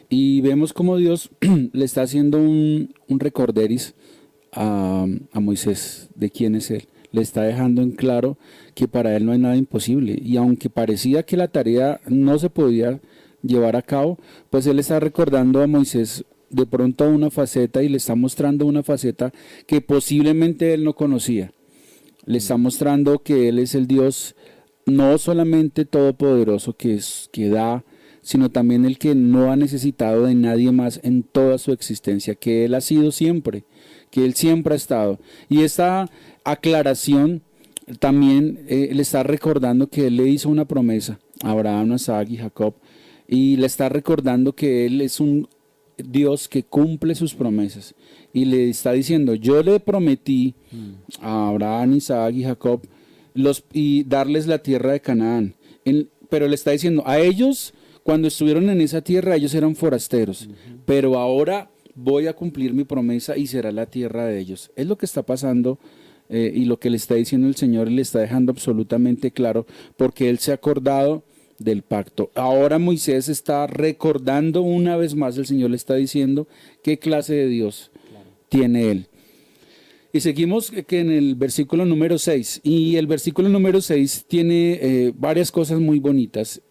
Y vemos como Dios le está haciendo un, un recorderis a, a Moisés de quién es él le está dejando en claro que para él no hay nada imposible. Y aunque parecía que la tarea no se podía llevar a cabo, pues él está recordando a Moisés de pronto una faceta y le está mostrando una faceta que posiblemente él no conocía. Le está mostrando que él es el Dios no solamente todopoderoso que, es, que da, sino también el que no ha necesitado de nadie más en toda su existencia, que él ha sido siempre, que él siempre ha estado. Y esta aclaración, también eh, le está recordando que él le hizo una promesa a Abraham, a Isaac y Jacob, y le está recordando que él es un Dios que cumple sus promesas. Y le está diciendo, yo le prometí a Abraham, Isaac y Jacob los, y darles la tierra de Canaán. pero le está diciendo, a ellos, cuando estuvieron en esa tierra, ellos eran forasteros. Pero ahora voy a cumplir mi promesa y será la tierra de ellos. Es lo que está pasando eh, y lo que le está diciendo el Señor le está dejando absolutamente claro porque Él se ha acordado del pacto. Ahora Moisés está recordando una vez más, el Señor le está diciendo qué clase de Dios tiene Él. Y seguimos que en el versículo número 6, y el versículo número 6 tiene eh, varias cosas muy bonitas.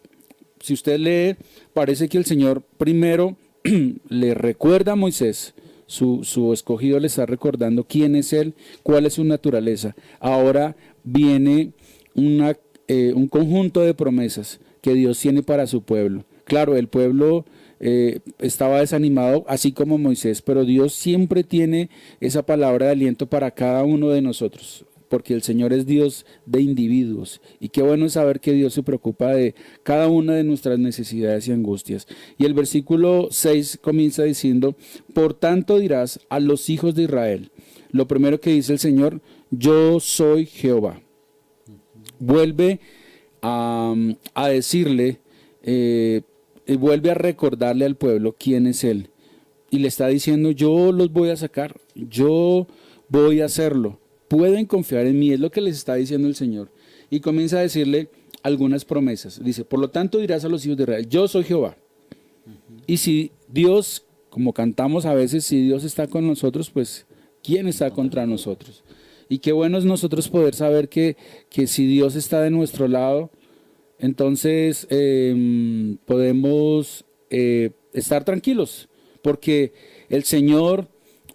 Si usted lee, parece que el Señor primero le recuerda a Moisés su, escogido le está recordando quién es él, cuál es su naturaleza. Ahora viene una, eh, un conjunto de promesas que Dios tiene para su pueblo. Claro, el pueblo eh, estaba desanimado, así como Moisés, pero Dios siempre tiene esa palabra de aliento para cada uno de nosotros porque el Señor es Dios de individuos. Y qué bueno es saber que Dios se preocupa de cada una de nuestras necesidades y angustias. Y el versículo 6 comienza diciendo, por tanto dirás a los hijos de Israel, lo primero que dice el Señor, yo soy Jehová. Vuelve a, decirle, eh, y vuelve a recordarle al pueblo quién es Él. Y le está diciendo, yo los voy a sacar, yo voy a hacerlo pueden confiar en mí, es lo que les está diciendo el Señor. Y comienza a decirle algunas promesas. Dice, por lo tanto dirás a los hijos de Israel, yo soy Jehová. Y si Dios, como cantamos a veces, si Dios está con nosotros, pues ¿quién está contra nosotros? Y qué bueno es nosotros poder saber que, que si Dios está de nuestro lado, entonces em, podemos eh, estar tranquilos, porque el Señor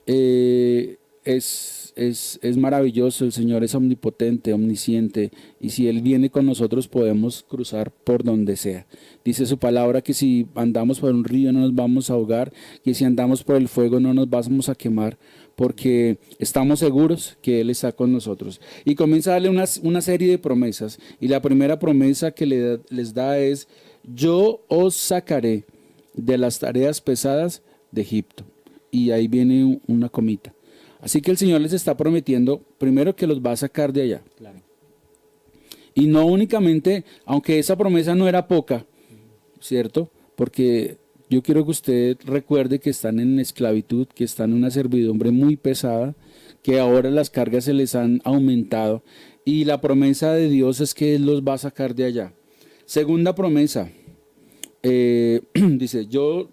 eh, es es, maravilloso, el Señor es omnipotente, omnisciente, y si Él viene con nosotros podemos cruzar por donde sea. Dice su palabra que si andamos por un río no nos vamos a ahogar, que si andamos por el fuego no nos vamos a quemar, porque estamos seguros que Él está con nosotros. Y comienza a darle una, una serie de promesas, y la primera promesa que le, les da es, yo os sacaré de las tareas pesadas de Egipto. Y ahí viene una comita. Así que el Señor les está prometiendo, primero, que los va a sacar de allá. Y no únicamente, aunque esa promesa no era poca, ¿cierto? porque yo quiero que usted recuerde que están en esclavitud, que están en una servidumbre muy pesada, que ahora las cargas se les han aumentado y la promesa de Dios es que Él los va a sacar de allá. Segunda promesa, eh, dice, yo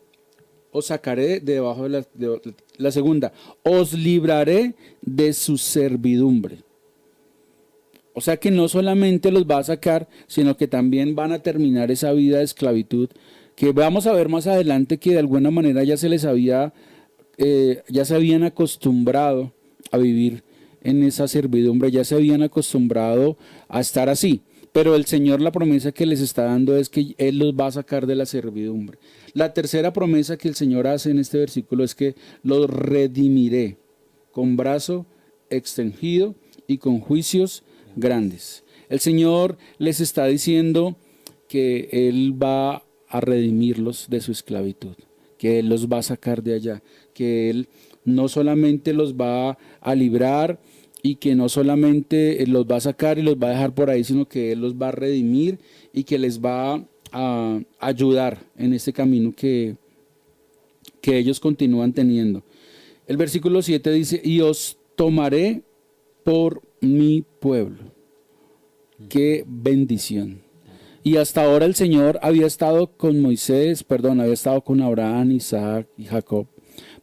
os sacaré de debajo de la, la segunda, os libraré de su servidumbre. O sea que no solamente los va a sacar, sino que también van a terminar esa vida de esclavitud, que vamos a ver más adelante que de alguna manera ya se les había, eh, ya se habían acostumbrado a vivir en esa servidumbre, ya se habían acostumbrado a estar así. Pero el Señor la promesa que les está dando es que Él los va a sacar de la servidumbre. La tercera promesa que el Señor hace en este versículo es que los redimiré con brazo extendido y con juicios grandes. El Señor les está diciendo que Él va a redimirlos de su esclavitud, que Él los va a sacar de allá, que Él no solamente los va a librar y que no solamente los va a sacar y los va a dejar por ahí, sino que Él los va a redimir y que les va a ayudar en este camino que, que ellos continúan teniendo. El versículo 7 dice, y os tomaré por mi pueblo. Qué bendición. Y hasta ahora el Señor había estado con Moisés, perdón, había estado con Abraham, Isaac y Jacob,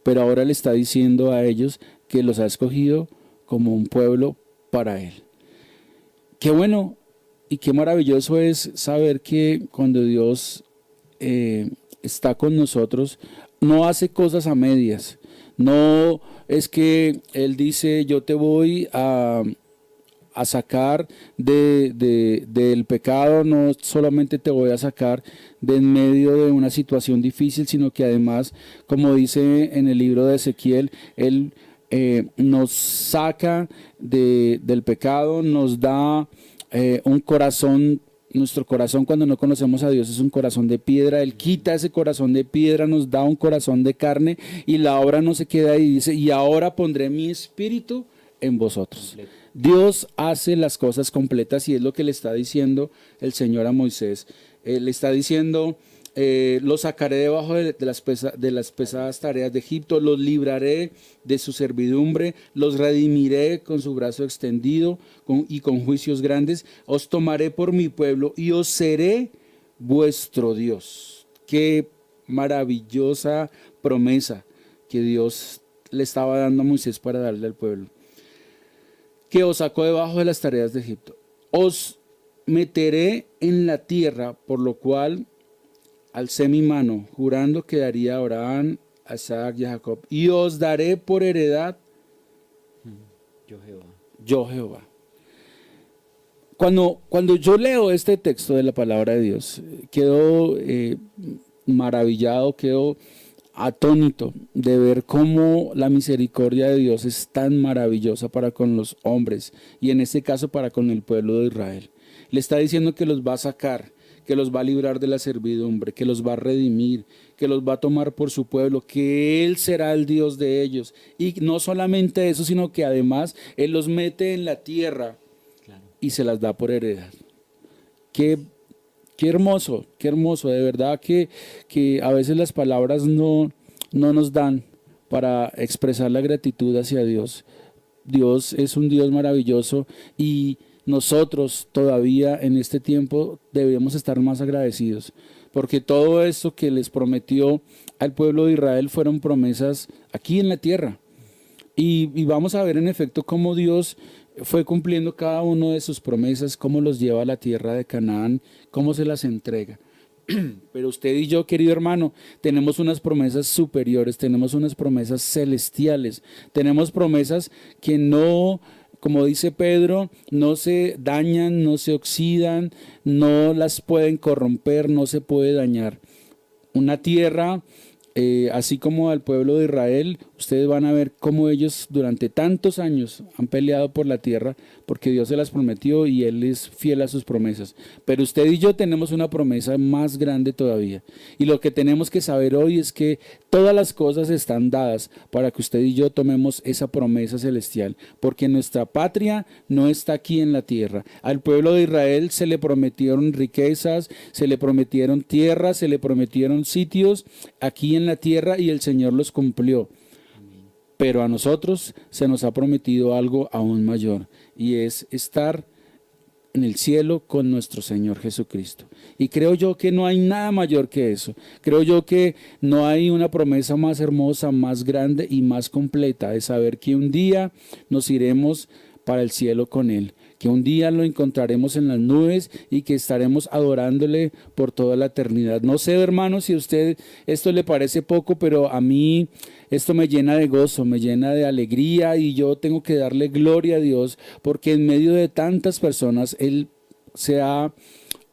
pero ahora le está diciendo a ellos que los ha escogido como un pueblo para Él. Qué bueno y qué maravilloso es saber que cuando Dios eh, está con nosotros, no hace cosas a medias. No es que Él dice, yo te voy a, sacar de, del pecado, no solamente te voy a sacar de en medio de una situación difícil, sino que además, como dice en el libro de Ezequiel, Él eh, nos saca de, del pecado, nos da eh, un corazón nuestro corazón cuando no conocemos a Dios es un corazón de piedra, Él quita ese corazón de piedra, nos da un corazón de carne y la obra no se queda ahí, dice, y ahora pondré mi espíritu en vosotros. Dios hace las cosas completas y es lo que le está diciendo el Señor a Moisés. le está diciendo, eh, los sacaré debajo de, las de, las pesadas tareas de Egipto, los libraré de su servidumbre, los redimiré con su brazo extendido y con juicios grandes, os tomaré por mi pueblo y os seré vuestro Dios. Qué maravillosa promesa que Dios le estaba dando a Moisés para darle al pueblo que os sacó debajo de las tareas de Egipto. Os meteré en la tierra, por lo cual alcé mi mano, jurando que daría a Abraham, a Isaac y a Jacob, y os daré por heredad yo Jehová. Yo Jehová. Cuando, cuando yo leo este texto de la palabra de Dios, quedo eh, maravillado, quedo atónito de ver cómo la misericordia de Dios es tan maravillosa para con los hombres y en este caso para con el pueblo de Israel. Le está diciendo que los va a sacar, que los va a librar de la servidumbre, que los va a redimir, que los va a tomar por su pueblo, que Él será el Dios de ellos. Y no solamente eso, sino que además Él los mete en la tierra y se las da por heredad. Qué Qué hermoso, qué hermoso. De verdad que, que a veces las palabras no, no nos dan para expresar la gratitud hacia Dios. Dios es un Dios maravilloso y nosotros todavía en este tiempo debemos estar más agradecidos, porque todo esto que les prometió al pueblo de Israel fueron promesas aquí en la tierra. Y, vamos a ver en efecto cómo Dios fue cumpliendo cada uno de sus promesas, cómo los lleva a la tierra de Canaán, cómo se las entrega. Pero usted y yo, querido hermano, tenemos unas promesas superiores, tenemos unas promesas celestiales, tenemos promesas que no, como dice Pedro, no se dañan, no se oxidan, no las pueden corromper, no se puede dañar. Una tierra eh, así como al pueblo de Israel, ustedes van a ver cómo ellos durante tantos años han peleado por la tierra porque Dios se las prometió y Él es fiel a sus promesas. Pero usted y yo tenemos una promesa más grande todavía. Y lo que tenemos que saber hoy es que todas las cosas están dadas para que usted y yo tomemos esa promesa celestial, porque nuestra patria no está aquí en la tierra. Al pueblo de Israel se le prometieron riquezas, se le prometieron tierras, se le prometieron sitios aquí en la tierra y el Señor los cumplió. Pero a nosotros se nos ha prometido algo aún mayor y es estar en el cielo con nuestro Señor Jesucristo. Y creo yo que no hay nada mayor que eso. Creo yo que no hay una promesa más hermosa, más grande y más completa de saber que un día nos iremos para el cielo con Él que un día lo encontraremos en las nubes y que estaremos adorándole por toda la eternidad. No sé, hermano, si a usted esto le parece poco, pero a mí esto me llena de gozo, me llena de alegría y yo tengo que darle gloria a Dios porque en medio de tantas personas Él se ha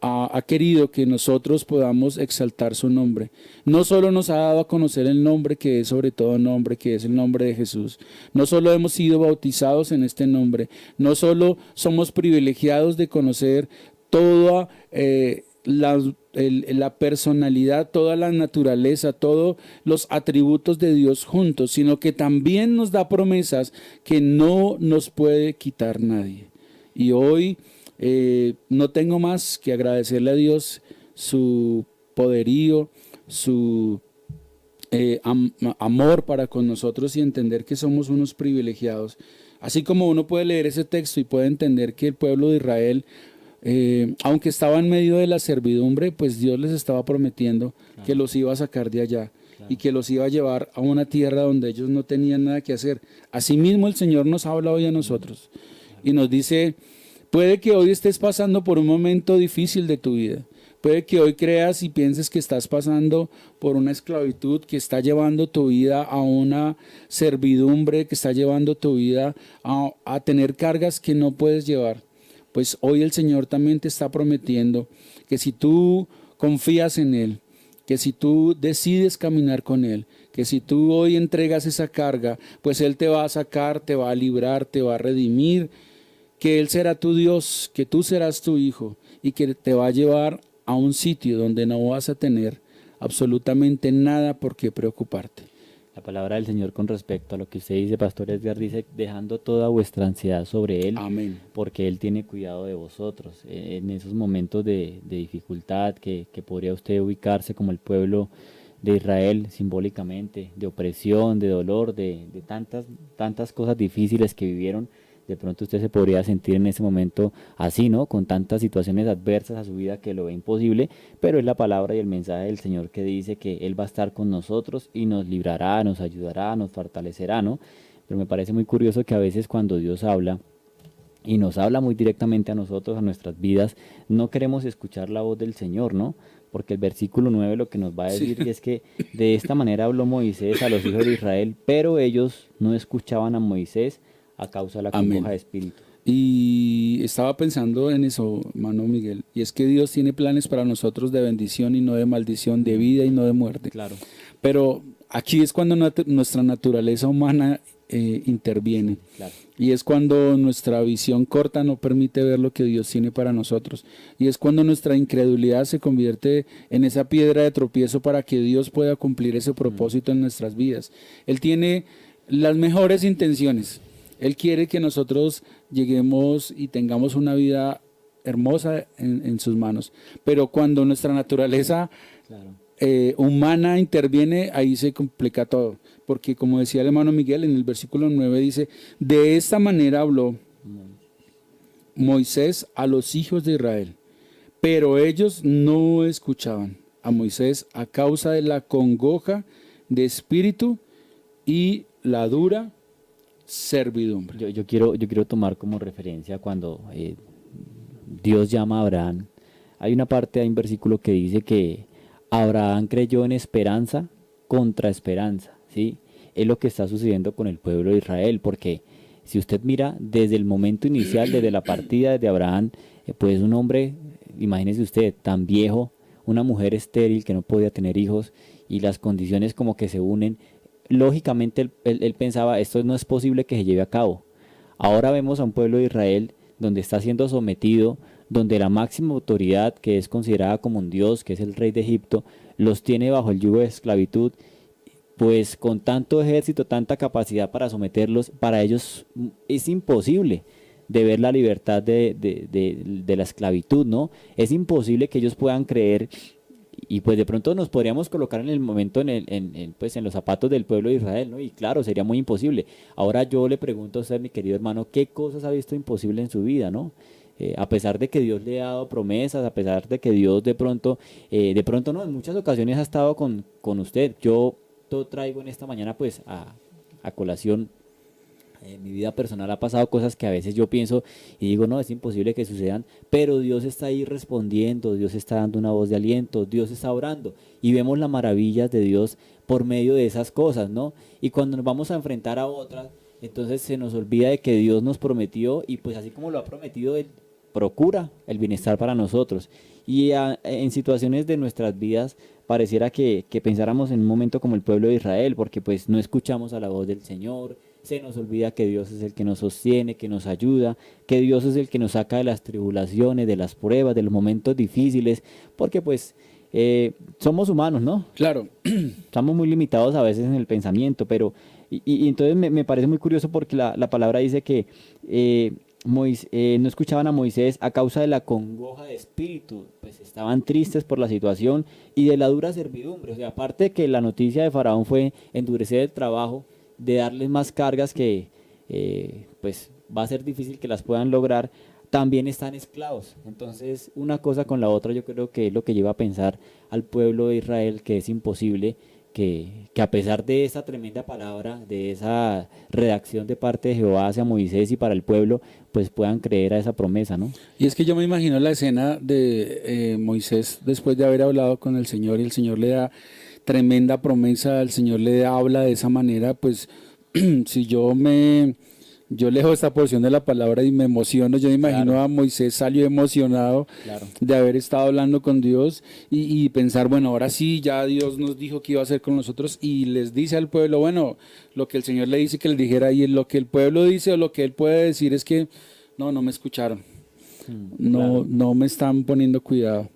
ha, querido que nosotros podamos exaltar su nombre. No solo nos ha dado a conocer el nombre que es sobre todo nombre, que es el nombre de Jesús. No solo hemos sido bautizados en este nombre. No solo somos privilegiados de conocer toda eh, la, la personalidad, toda la naturaleza, todos los atributos de Dios juntos, sino que también nos da promesas que no nos puede quitar nadie. Y hoy eh, no tengo más que agradecerle a Dios su poderío, su eh, amor para con nosotros y entender que somos unos privilegiados. Así como uno puede leer ese texto y puede entender que el pueblo de Israel, eh, aunque estaba en medio de la servidumbre, pues Dios les estaba prometiendo que los iba a sacar de allá. y que los iba a llevar a una tierra donde ellos no tenían nada que hacer. Asimismo el Señor nos habla hoy a nosotros y nos dice, Puede que hoy estés pasando por un momento difícil de tu vida. Puede que hoy creas y pienses que estás pasando por una esclavitud que está llevando tu vida a una servidumbre, que está llevando tu vida a, tener cargas que no puedes llevar. Pues hoy el Señor también te está prometiendo que si tú confías en Él, que si tú decides caminar con Él, que si tú hoy entregas esa carga, pues Él te va a sacar, te va a librar, te va a redimir que Él será tu Dios, que tú serás tu hijo y que te va a llevar a un sitio donde no vas a tener absolutamente nada por qué preocuparte. La palabra del Señor con respecto a lo que usted dice, Pastor Edgar, dice, dejando toda vuestra ansiedad sobre Él, Amén. porque Él tiene cuidado de vosotros. E, en esos momentos de, dificultad que, podría usted ubicarse como el pueblo de Israel simbólicamente, de opresión, de dolor, de, de tantas, tantas cosas difíciles que vivieron, de pronto usted se podría sentir en ese momento así, ¿no? Con tantas situaciones adversas a su vida que lo ve imposible, pero es la palabra y el mensaje del Señor que dice que Él va a estar con nosotros y nos librará, nos ayudará, nos fortalecerá, ¿no? Pero me parece muy curioso que a veces cuando Dios habla, y nos habla muy directamente a nosotros, a nuestras vidas, no queremos escuchar la voz del Señor, ¿no? Porque el versículo 9 lo que nos va a decir es que de esta manera habló Moisés a los hijos de Israel, pero ellos no escuchaban a Moisés a causa de la congoja de espíritu. Y estaba pensando en eso, mano Miguel, y es que Dios tiene planes para nosotros de bendición y no de maldición, de vida y no de muerte. Claro. Pero aquí es cuando nuestra naturaleza humana eh, interviene. Claro. Y es cuando nuestra visión corta no permite ver lo que Dios tiene para nosotros. Y es cuando nuestra incredulidad se convierte en esa piedra de tropiezo para que Dios pueda cumplir ese propósito en nuestras vidas. Él tiene las mejores intenciones él quiere que nosotros lleguemos y tengamos una vida hermosa en, sus manos. Pero cuando nuestra naturaleza eh, humana interviene, ahí se complica todo. Porque como decía el hermano Miguel en el versículo 9 dice, de esta manera habló Moisés a los hijos de Israel, pero ellos no escuchaban a Moisés a causa de la congoja de espíritu y la dura servidumbre. Yo, quiero, yo quiero tomar como referencia cuando eh, Dios llama a Abraham. Hay una parte, hay un versículo que dice que Abraham creyó en esperanza contra esperanza. ¿sí? Es lo que está sucediendo con el pueblo de Israel, porque si usted mira desde el momento inicial, desde la partida de Abraham, eh, pues un hombre, imagínese usted, tan viejo, una mujer estéril que no podía tener hijos y las condiciones como que se unen, lógicamente él, pensaba, esto no es posible que se lleve a cabo. Ahora vemos a un pueblo de Israel donde está siendo sometido, donde la máxima autoridad, que es considerada como un dios, que es el rey de Egipto, los tiene bajo el yugo de esclavitud, pues con tanto ejército, tanta capacidad para someterlos, para ellos es imposible de ver la libertad de, de, la esclavitud, ¿no? Es imposible que ellos puedan creer y pues de pronto nos podríamos colocar en el momento en, el, en, pues en los zapatos del pueblo de Israel, ¿no? Y claro, sería muy imposible. Ahora yo le pregunto a usted, mi querido hermano, ¿qué cosas ha visto imposible en su vida, ¿no? Eh, a pesar de que Dios le ha dado promesas, a pesar de que Dios de pronto, eh, de pronto no, en muchas ocasiones ha estado con, con usted. Yo traigo en esta mañana pues a, a colación en mi vida personal ha pasado cosas que a veces yo pienso y digo, no, es imposible que sucedan, pero Dios está ahí respondiendo, Dios está dando una voz de aliento, Dios está orando y vemos las maravillas de Dios por medio de esas cosas, ¿no? Y cuando nos vamos a enfrentar a otras, entonces se nos olvida de que Dios nos prometió y pues así como lo ha prometido, Él procura el bienestar para nosotros. Y en situaciones de nuestras vidas pareciera que pensáramos en un momento como el pueblo de Israel, porque pues no escuchamos a la voz del Señor, se nos olvida que Dios es el que nos sostiene, que nos ayuda, que Dios es el que nos saca de las tribulaciones, de las pruebas, de los momentos difíciles, porque pues eh, somos humanos, ¿no? Claro. Estamos muy limitados a veces en el pensamiento, pero y, entonces me, parece muy curioso porque la, palabra dice que eh, eh, no escuchaban a Moisés a causa de la congoja de espíritu, pues estaban tristes por la situación y de la dura servidumbre. O sea, aparte de que la noticia de Faraón fue endurecer el trabajo, de darles más cargas que eh, pues va a ser difícil que las puedan lograr, también están esclavos. Entonces, una cosa con la otra yo creo que es lo que lleva a pensar al pueblo de Israel que es imposible que, que, a pesar de esa tremenda palabra, de esa redacción de parte de Jehová hacia Moisés y para el pueblo, pues puedan creer a esa promesa, ¿no? Y es que yo me imagino la escena de eh, Moisés después de haber hablado con el Señor y el Señor le da tremenda promesa, el Señor le habla de esa manera, pues si yo me yo leo esta porción de la palabra y me emociono. Yo me imagino a Moisés salió emocionado de haber estado hablando con Dios y, pensar, bueno, ahora sí, ya Dios nos dijo que iba a hacer con nosotros y les dice al pueblo, bueno, lo que el Señor le dice que le dijera y lo que el pueblo dice o lo que él puede decir es que no, no me escucharon, mm, no, no me están poniendo cuidado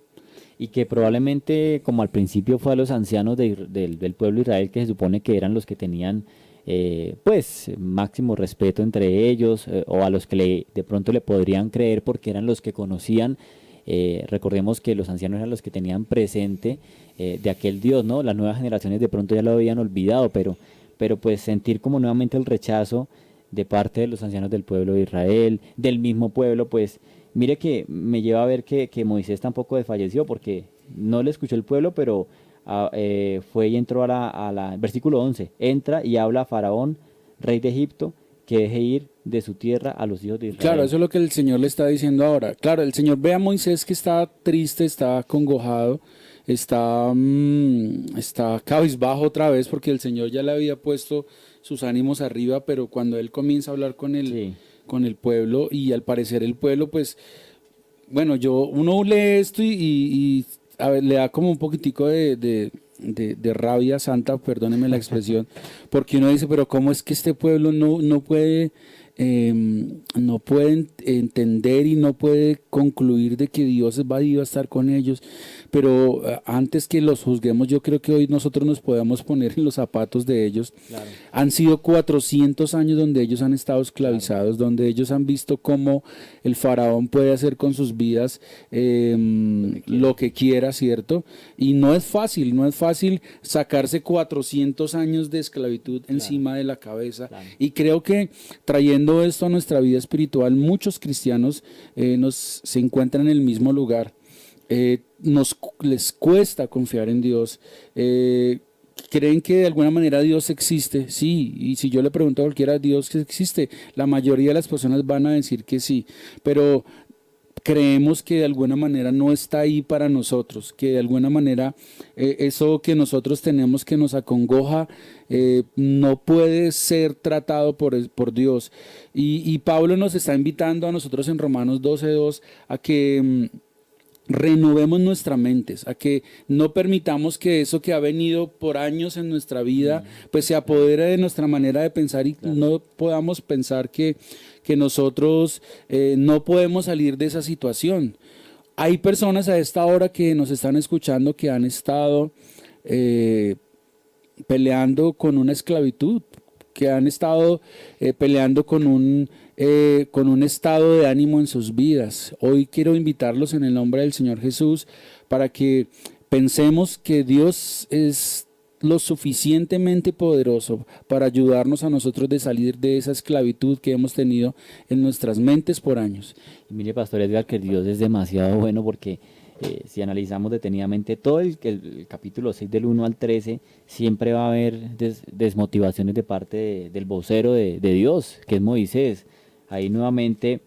y que probablemente como al principio fue a los ancianos del pueblo de Israel que se supone que eran los que tenían eh, pues máximo respeto entre ellos eh, o a los que le, de pronto le podrían creer porque eran los que conocían eh, recordemos que los ancianos eran los que tenían presente de aquel Dios, ¿no? Las nuevas generaciones de pronto ya lo habían olvidado, pero, pero pues sentir como nuevamente el rechazo de parte de los ancianos del pueblo de Israel, del mismo pueblo, pues Mire que me lleva a ver que, Moisés tampoco desfalleció porque no le escuchó el pueblo, pero ah, eh, fue y entró a la, versículo 11, entra y habla a Faraón, rey de Egipto, que deje ir de su tierra a los hijos de Israel. Claro, eso es lo que el Señor le está diciendo ahora. Claro, el Señor ve a Moisés que está triste, está congojado, está, mm, está cabizbajo otra vez porque el Señor ya le había puesto sus ánimos arriba, pero cuando él comienza a hablar con él con el pueblo y al parecer el pueblo, pues, bueno, yo, uno lee esto y, a ver, le da como un poquitico de, de, rabia santa, perdóneme la expresión, porque uno dice, pero ¿cómo es que este pueblo no, no puede Em, no pueden entender y no puede concluir de que Dios va a estar con ellos. Pero eh, antes que los juzguemos, yo creo que hoy nosotros nos podemos poner en los zapatos de ellos. Han sido 400 años donde ellos han estado esclavizados, donde ellos han visto cómo el faraón puede hacer con sus vidas em, lo que quiera, ¿cierto? Y no es fácil, no es fácil sacarse 400 años de esclavitud encima de la cabeza. Y creo que trayendo esto a nuestra vida espiritual, muchos cristianos eh, nos, se encuentran en el mismo lugar. Eh, nos les cuesta confiar en Dios. Eh, creen que de alguna manera Dios existe, sí, y si yo le pregunto a cualquiera, Dios existe, la mayoría de las personas van a decir que sí, pero creemos que de alguna manera no está ahí para nosotros, que de alguna manera eh, eso que nosotros tenemos que nos acongoja eh, no puede ser tratado por, por Dios. Y, Pablo nos está invitando a nosotros en Romanos 12.2 a que... Mm, renovemos nuestras mentes, a que no permitamos que eso que ha venido por años en nuestra vida, pues se apodere de nuestra manera de pensar y no podamos pensar que, que nosotros eh, no podemos salir de esa situación. Hay personas a esta hora que nos están escuchando que han estado eh, peleando con una esclavitud, que han estado eh, peleando con un con un estado de ánimo en sus vidas. Hoy quiero invitarlos en el nombre del Señor Jesús para que pensemos que Dios es lo suficientemente poderoso para ayudarnos a nosotros de salir de esa esclavitud que hemos tenido en nuestras mentes por años. Y mire, Pastor Edgar, que Dios es demasiado bueno porque eh, si analizamos detenidamente todo el, capítulo 6 del 1 al 13, siempre va a haber desmotivaciones de parte del vocero de, Dios, que es Moisés. Ahí nuevamente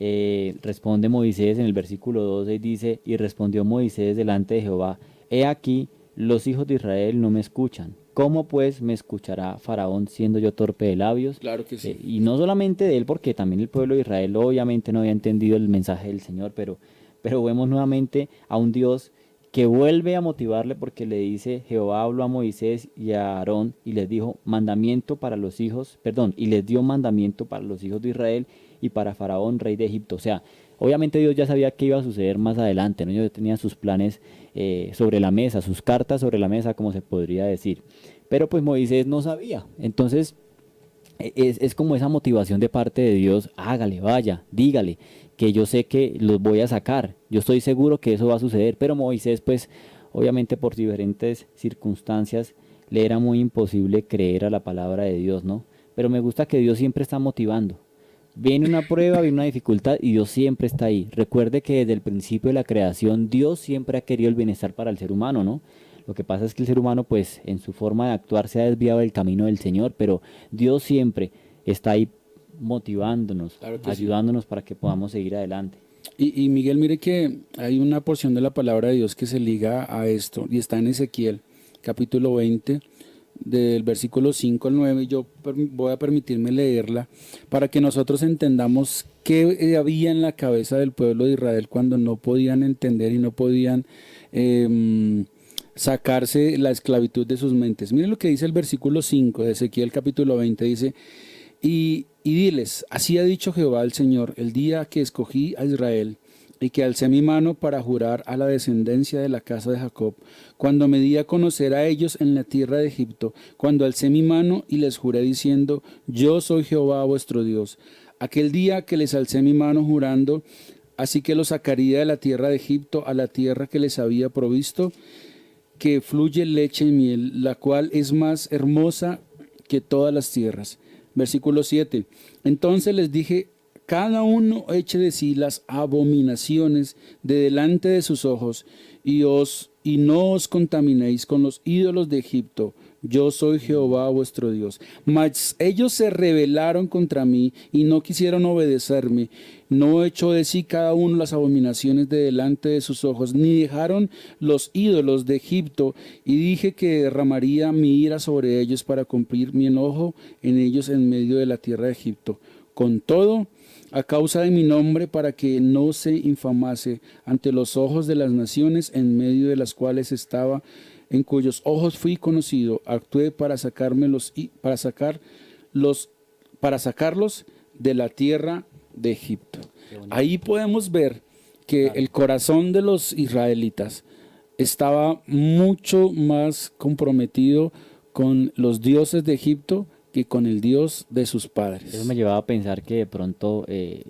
eh, responde Moisés en el versículo 12 y dice, y respondió Moisés delante de Jehová, he aquí, los hijos de Israel no me escuchan. ¿Cómo pues me escuchará Faraón siendo yo torpe de labios? Claro que sí. Eh, y no solamente de él, porque también el pueblo de Israel obviamente no había entendido el mensaje del Señor, pero, pero vemos nuevamente a un Dios que vuelve a motivarle porque le dice, Jehová habló a Moisés y a Aarón y les dijo, mandamiento para los hijos, perdón, y les dio mandamiento para los hijos de Israel y para Faraón, rey de Egipto. O sea, obviamente Dios ya sabía qué iba a suceder más adelante, ¿no? Ellos tenían sus planes eh, sobre la mesa, sus cartas sobre la mesa, como se podría decir. Pero pues Moisés no sabía. Entonces, e, es, es como esa motivación de parte de Dios, hágale, vaya, dígale que yo sé que los voy a sacar. Yo estoy seguro que eso va a suceder, pero Moisés pues obviamente por diferentes circunstancias le era muy imposible creer a la palabra de Dios, ¿no? Pero me gusta que Dios siempre está motivando. Viene una prueba, viene una dificultad y Dios siempre está ahí. Recuerde que desde el principio de la creación Dios siempre ha querido el bienestar para el ser humano, ¿no? Lo que pasa es que el ser humano pues en su forma de actuar se ha desviado del camino del Señor, pero Dios siempre está ahí motivándonos, ayudándonos para que podamos seguir adelante. Y, Miguel, mire que hay una porción de la palabra de Dios que se liga a esto y está en Ezequiel, capítulo 20, del versículo 5 al 9. Yo voy a permitirme leerla para que nosotros entendamos qué había en la cabeza del pueblo de Israel cuando no podían entender y no podían em, sacarse la esclavitud de sus mentes. Mire lo que dice el versículo 5 de Ezequiel capítulo 20. Dice, y, diles, así ha dicho Jehová el Señor, el día que escogí a Israel y que alcé mi mano para jurar a la descendencia de la casa de Jacob, cuando me di a conocer a ellos en la tierra de Egipto, cuando alcé mi mano y les juré diciendo, yo soy Jehová vuestro Dios. Aquel día que les alcé mi mano jurando, así que los sacaría de la tierra de Egipto a la tierra que les había provisto, que fluye leche y miel, la cual es más hermosa que todas las tierras Versículo 7. Entonces les dije, cada uno eche de sí las abominaciones de delante de sus ojos y os y no os contaminéis con los ídolos de Egipto. Yo soy Jehová vuestro Dios. Mas ellos se rebelaron contra mí y no quisieron obedecerme. No echó de sí cada uno las abominaciones de delante de sus ojos, ni dejaron los ídolos de Egipto. Y dije que derramaría mi ira sobre ellos para cumplir mi enojo en ellos en medio de la tierra de Egipto. Con todo, a causa de mi nombre, para que no se infamase ante los ojos de las naciones en medio de las cuales estaba, en cuyos ojos fui conocido, actué para sacarme los para sacar los para sacarlos de la tierra de Egipto. Ahí podemos ver que el corazón de los israelitas estaba mucho más comprometido con los dioses de Egipto que con el Dios de sus padres. Eso me llevaba a pensar que de pronto, eh,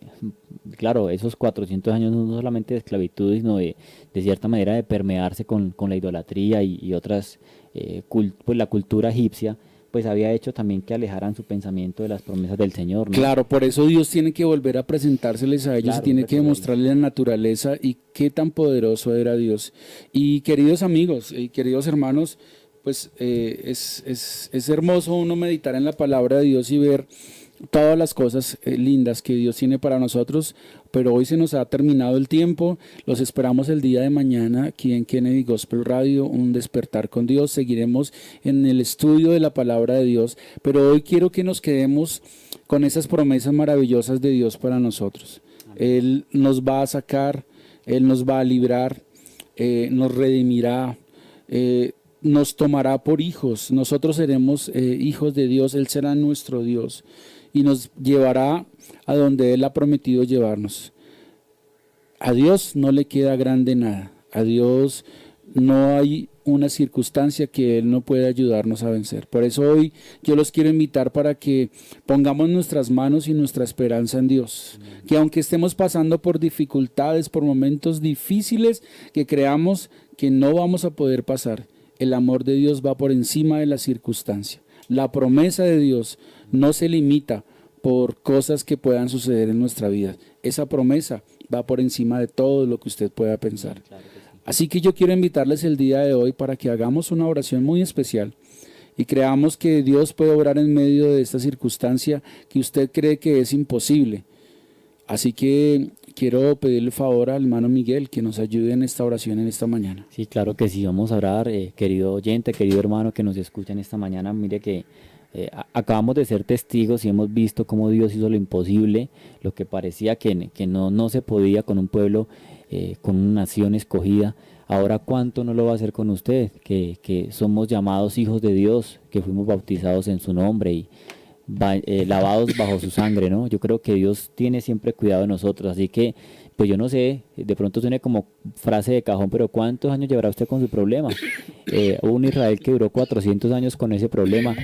claro, esos 400 años no solamente de esclavitud, sino de, de cierta manera de permearse con, la idolatría y, otras, eh, pues la cultura egipcia, pues había hecho también que alejaran su pensamiento de las promesas del Señor. Claro, por eso Dios tiene que volver a presentárseles a ellos y tiene que demostrarles la naturaleza y qué tan poderoso era Dios. Y queridos amigos y queridos hermanos, pues eh, es, es, es, hermoso uno meditar en la palabra de Dios y ver todas las cosas eh, lindas que Dios tiene para nosotros, pero hoy se nos ha terminado el tiempo. Los esperamos el día de mañana aquí en Kennedy Gospel Radio, un despertar con Dios. Seguiremos en el estudio de la palabra de Dios, pero hoy quiero que nos quedemos con esas promesas maravillosas de Dios para nosotros. Él nos va a sacar Él nos va a librar, eh, nos redimirá, nos tomará por hijos. Nosotros seremos eh, hijos de Dios, Él será nuestro Dios y nos llevará a donde Él ha prometido llevarnos. A Dios no le queda grande nada. A Dios no hay una circunstancia que Él no pueda ayudarnos a vencer. Por eso hoy yo los quiero invitar para que pongamos nuestras manos y nuestra esperanza en Dios. Que aunque estemos pasando por dificultades, por momentos difíciles, que creamos que no vamos a poder pasar, el amor de Dios va por encima de la circunstancia. La promesa de Dios no se limita por cosas que puedan suceder en nuestra vida. Esa promesa va por encima de todo lo que usted pueda pensar. Así que yo quiero invitarles el día de hoy para que hagamos una oración muy especial y creamos que Dios puede obrar en medio de esta circunstancia que usted cree que es imposible. Así que quiero pedirle favor al hermano Miguel que nos ayude en esta oración en esta mañana. Sí, claro que sí, vamos a orar, eh, querido oyente, querido hermano que nos escucha en esta mañana. Mire que eh, acabamos de ser testigos y hemos visto cómo Dios hizo lo imposible, lo que parecía que, que no, no se podía con un pueblo, eh, con una nación escogida. Ahora, ¿cuánto no lo va a hacer con usted? Que, que somos llamados hijos de Dios, que fuimos bautizados en su nombre y eh, lavados bajo su sangre, ¿no? Yo creo que Dios tiene siempre cuidado de nosotros, así que pues yo no sé, de pronto tiene como frase de cajón, pero ¿cuántos años llevará usted con su problema? Eh, un Israel que duró 400 años con ese problema,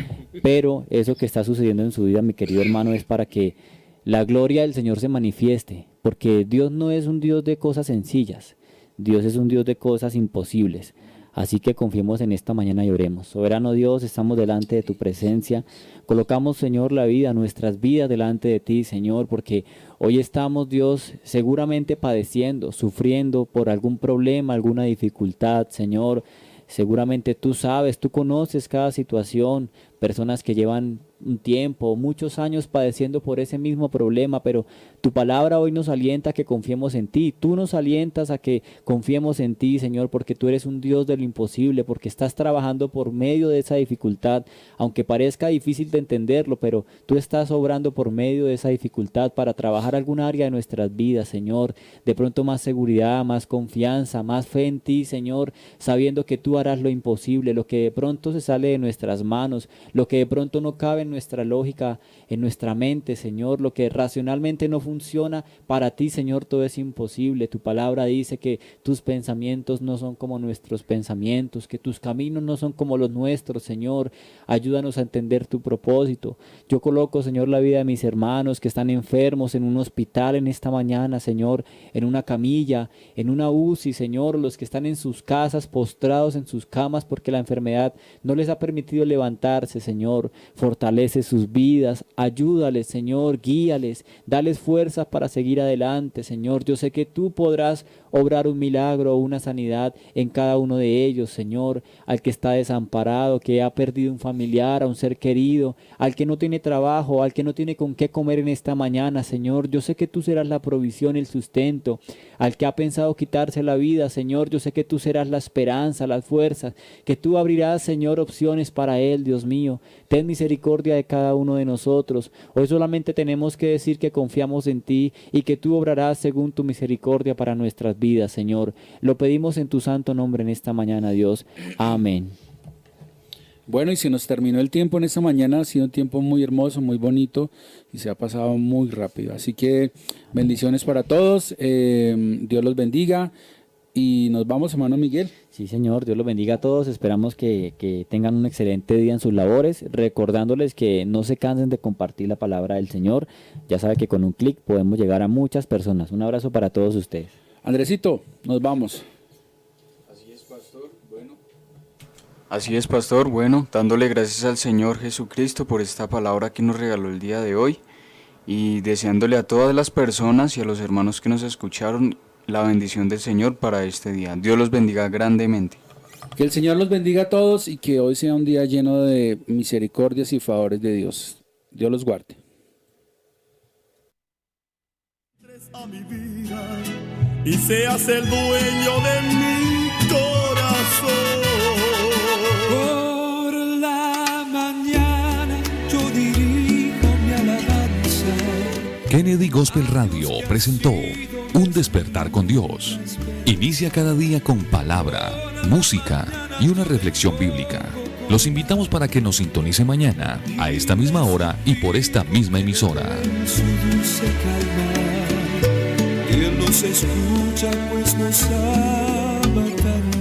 pero eso que está sucediendo en su vida, mi querido hermano, es para que la gloria del Señor se manifieste, porque Dios no es un Dios de cosas sencillas, Dios es un Dios de cosas imposibles. Así que confiemos en esta mañana y oremos. Soberano Dios, estamos delante de tu presencia. Colocamos, Señor, la vida, nuestras vidas delante de ti, Señor, porque hoy estamos, Dios, seguramente padeciendo, sufriendo por algún problema, alguna dificultad, Señor. Seguramente tú sabes, tú conoces cada situación, personas que llevan un tiempo, muchos años padeciendo por ese mismo problema, pero tu palabra hoy nos alienta a que confiemos en ti. Tú nos alientas a que confiemos en ti, Señor, porque tú eres un Dios de lo imposible, porque estás trabajando por medio de esa dificultad, aunque parezca difícil de entenderlo, pero tú estás obrando por medio de esa dificultad para trabajar algún área de nuestras vidas, Señor. De pronto más seguridad, más confianza, más fe en ti, Señor, sabiendo que tú harás lo imposible, lo que de pronto se sale de nuestras manos, lo que de pronto no cabe en nuestra lógica, en nuestra mente, Señor, lo que racionalmente no funciona, para ti, Señor, todo es imposible. Tu palabra dice que tus pensamientos no son como nuestros pensamientos, que tus caminos no son como los nuestros, Señor. Ayúdanos a entender tu propósito. Yo coloco, Señor, la vida de mis hermanos que están enfermos en un hospital en esta mañana, Señor, en una camilla, en una UCI, Señor, los que están en sus casas postrados en sus camas porque la enfermedad no les ha permitido levantarse, Señor. Sus vidas, ayúdales, Señor, guíales, dales fuerzas para seguir adelante, Señor. Yo sé que tú podrás obrar un milagro o una sanidad en cada uno de ellos, Señor, al que está desamparado, que ha perdido un familiar, a un ser querido, al que no tiene trabajo, al que no tiene con qué comer en esta mañana, Señor. Yo sé que tú serás la provisión, el sustento, al que ha pensado quitarse la vida, Señor. Yo sé que tú serás la esperanza, las fuerzas, que tú abrirás, Señor, opciones para él, Dios mío. Ten misericordia de cada uno de nosotros. Hoy solamente tenemos que decir que confiamos en ti y que tú obrarás según tu misericordia para nuestras vida, Señor. Lo pedimos en tu santo nombre en esta mañana, Dios. Amén. Bueno, y se nos terminó el tiempo en esta mañana, ha sido un tiempo muy hermoso, muy bonito y se ha pasado muy rápido. Así que bendiciones para todos, eh, Dios los bendiga y nos vamos, hermano Miguel. Sí, Señor, Dios los bendiga a todos. Esperamos que, que, tengan un excelente día en sus labores, recordándoles que no se cansen de compartir la palabra del Señor. Ya sabe que con un clic podemos llegar a muchas personas. Un abrazo para todos ustedes. Andresito, nos vamos. Así es, pastor. Bueno. Así es, pastor. Bueno, dándole gracias al Señor Jesucristo por esta palabra que nos regaló el día de hoy y deseándole a todas las personas y a los hermanos que nos escucharon la bendición del Señor para este día. Dios los bendiga grandemente. Que el Señor los bendiga a todos y que hoy sea un día lleno de misericordias y favores de Dios. Dios los guarde. A mi vida y seas el dueño de mi corazón. Por la mañana yo dirijo mi alabanza. Kennedy Gospel Radio presentó Un despertar con Dios. Inicia cada día con palabra, música y una reflexión bíblica. Los invitamos para que nos sintonice mañana, a esta misma hora y por esta misma emisora. nos escucha, pues nos tanto.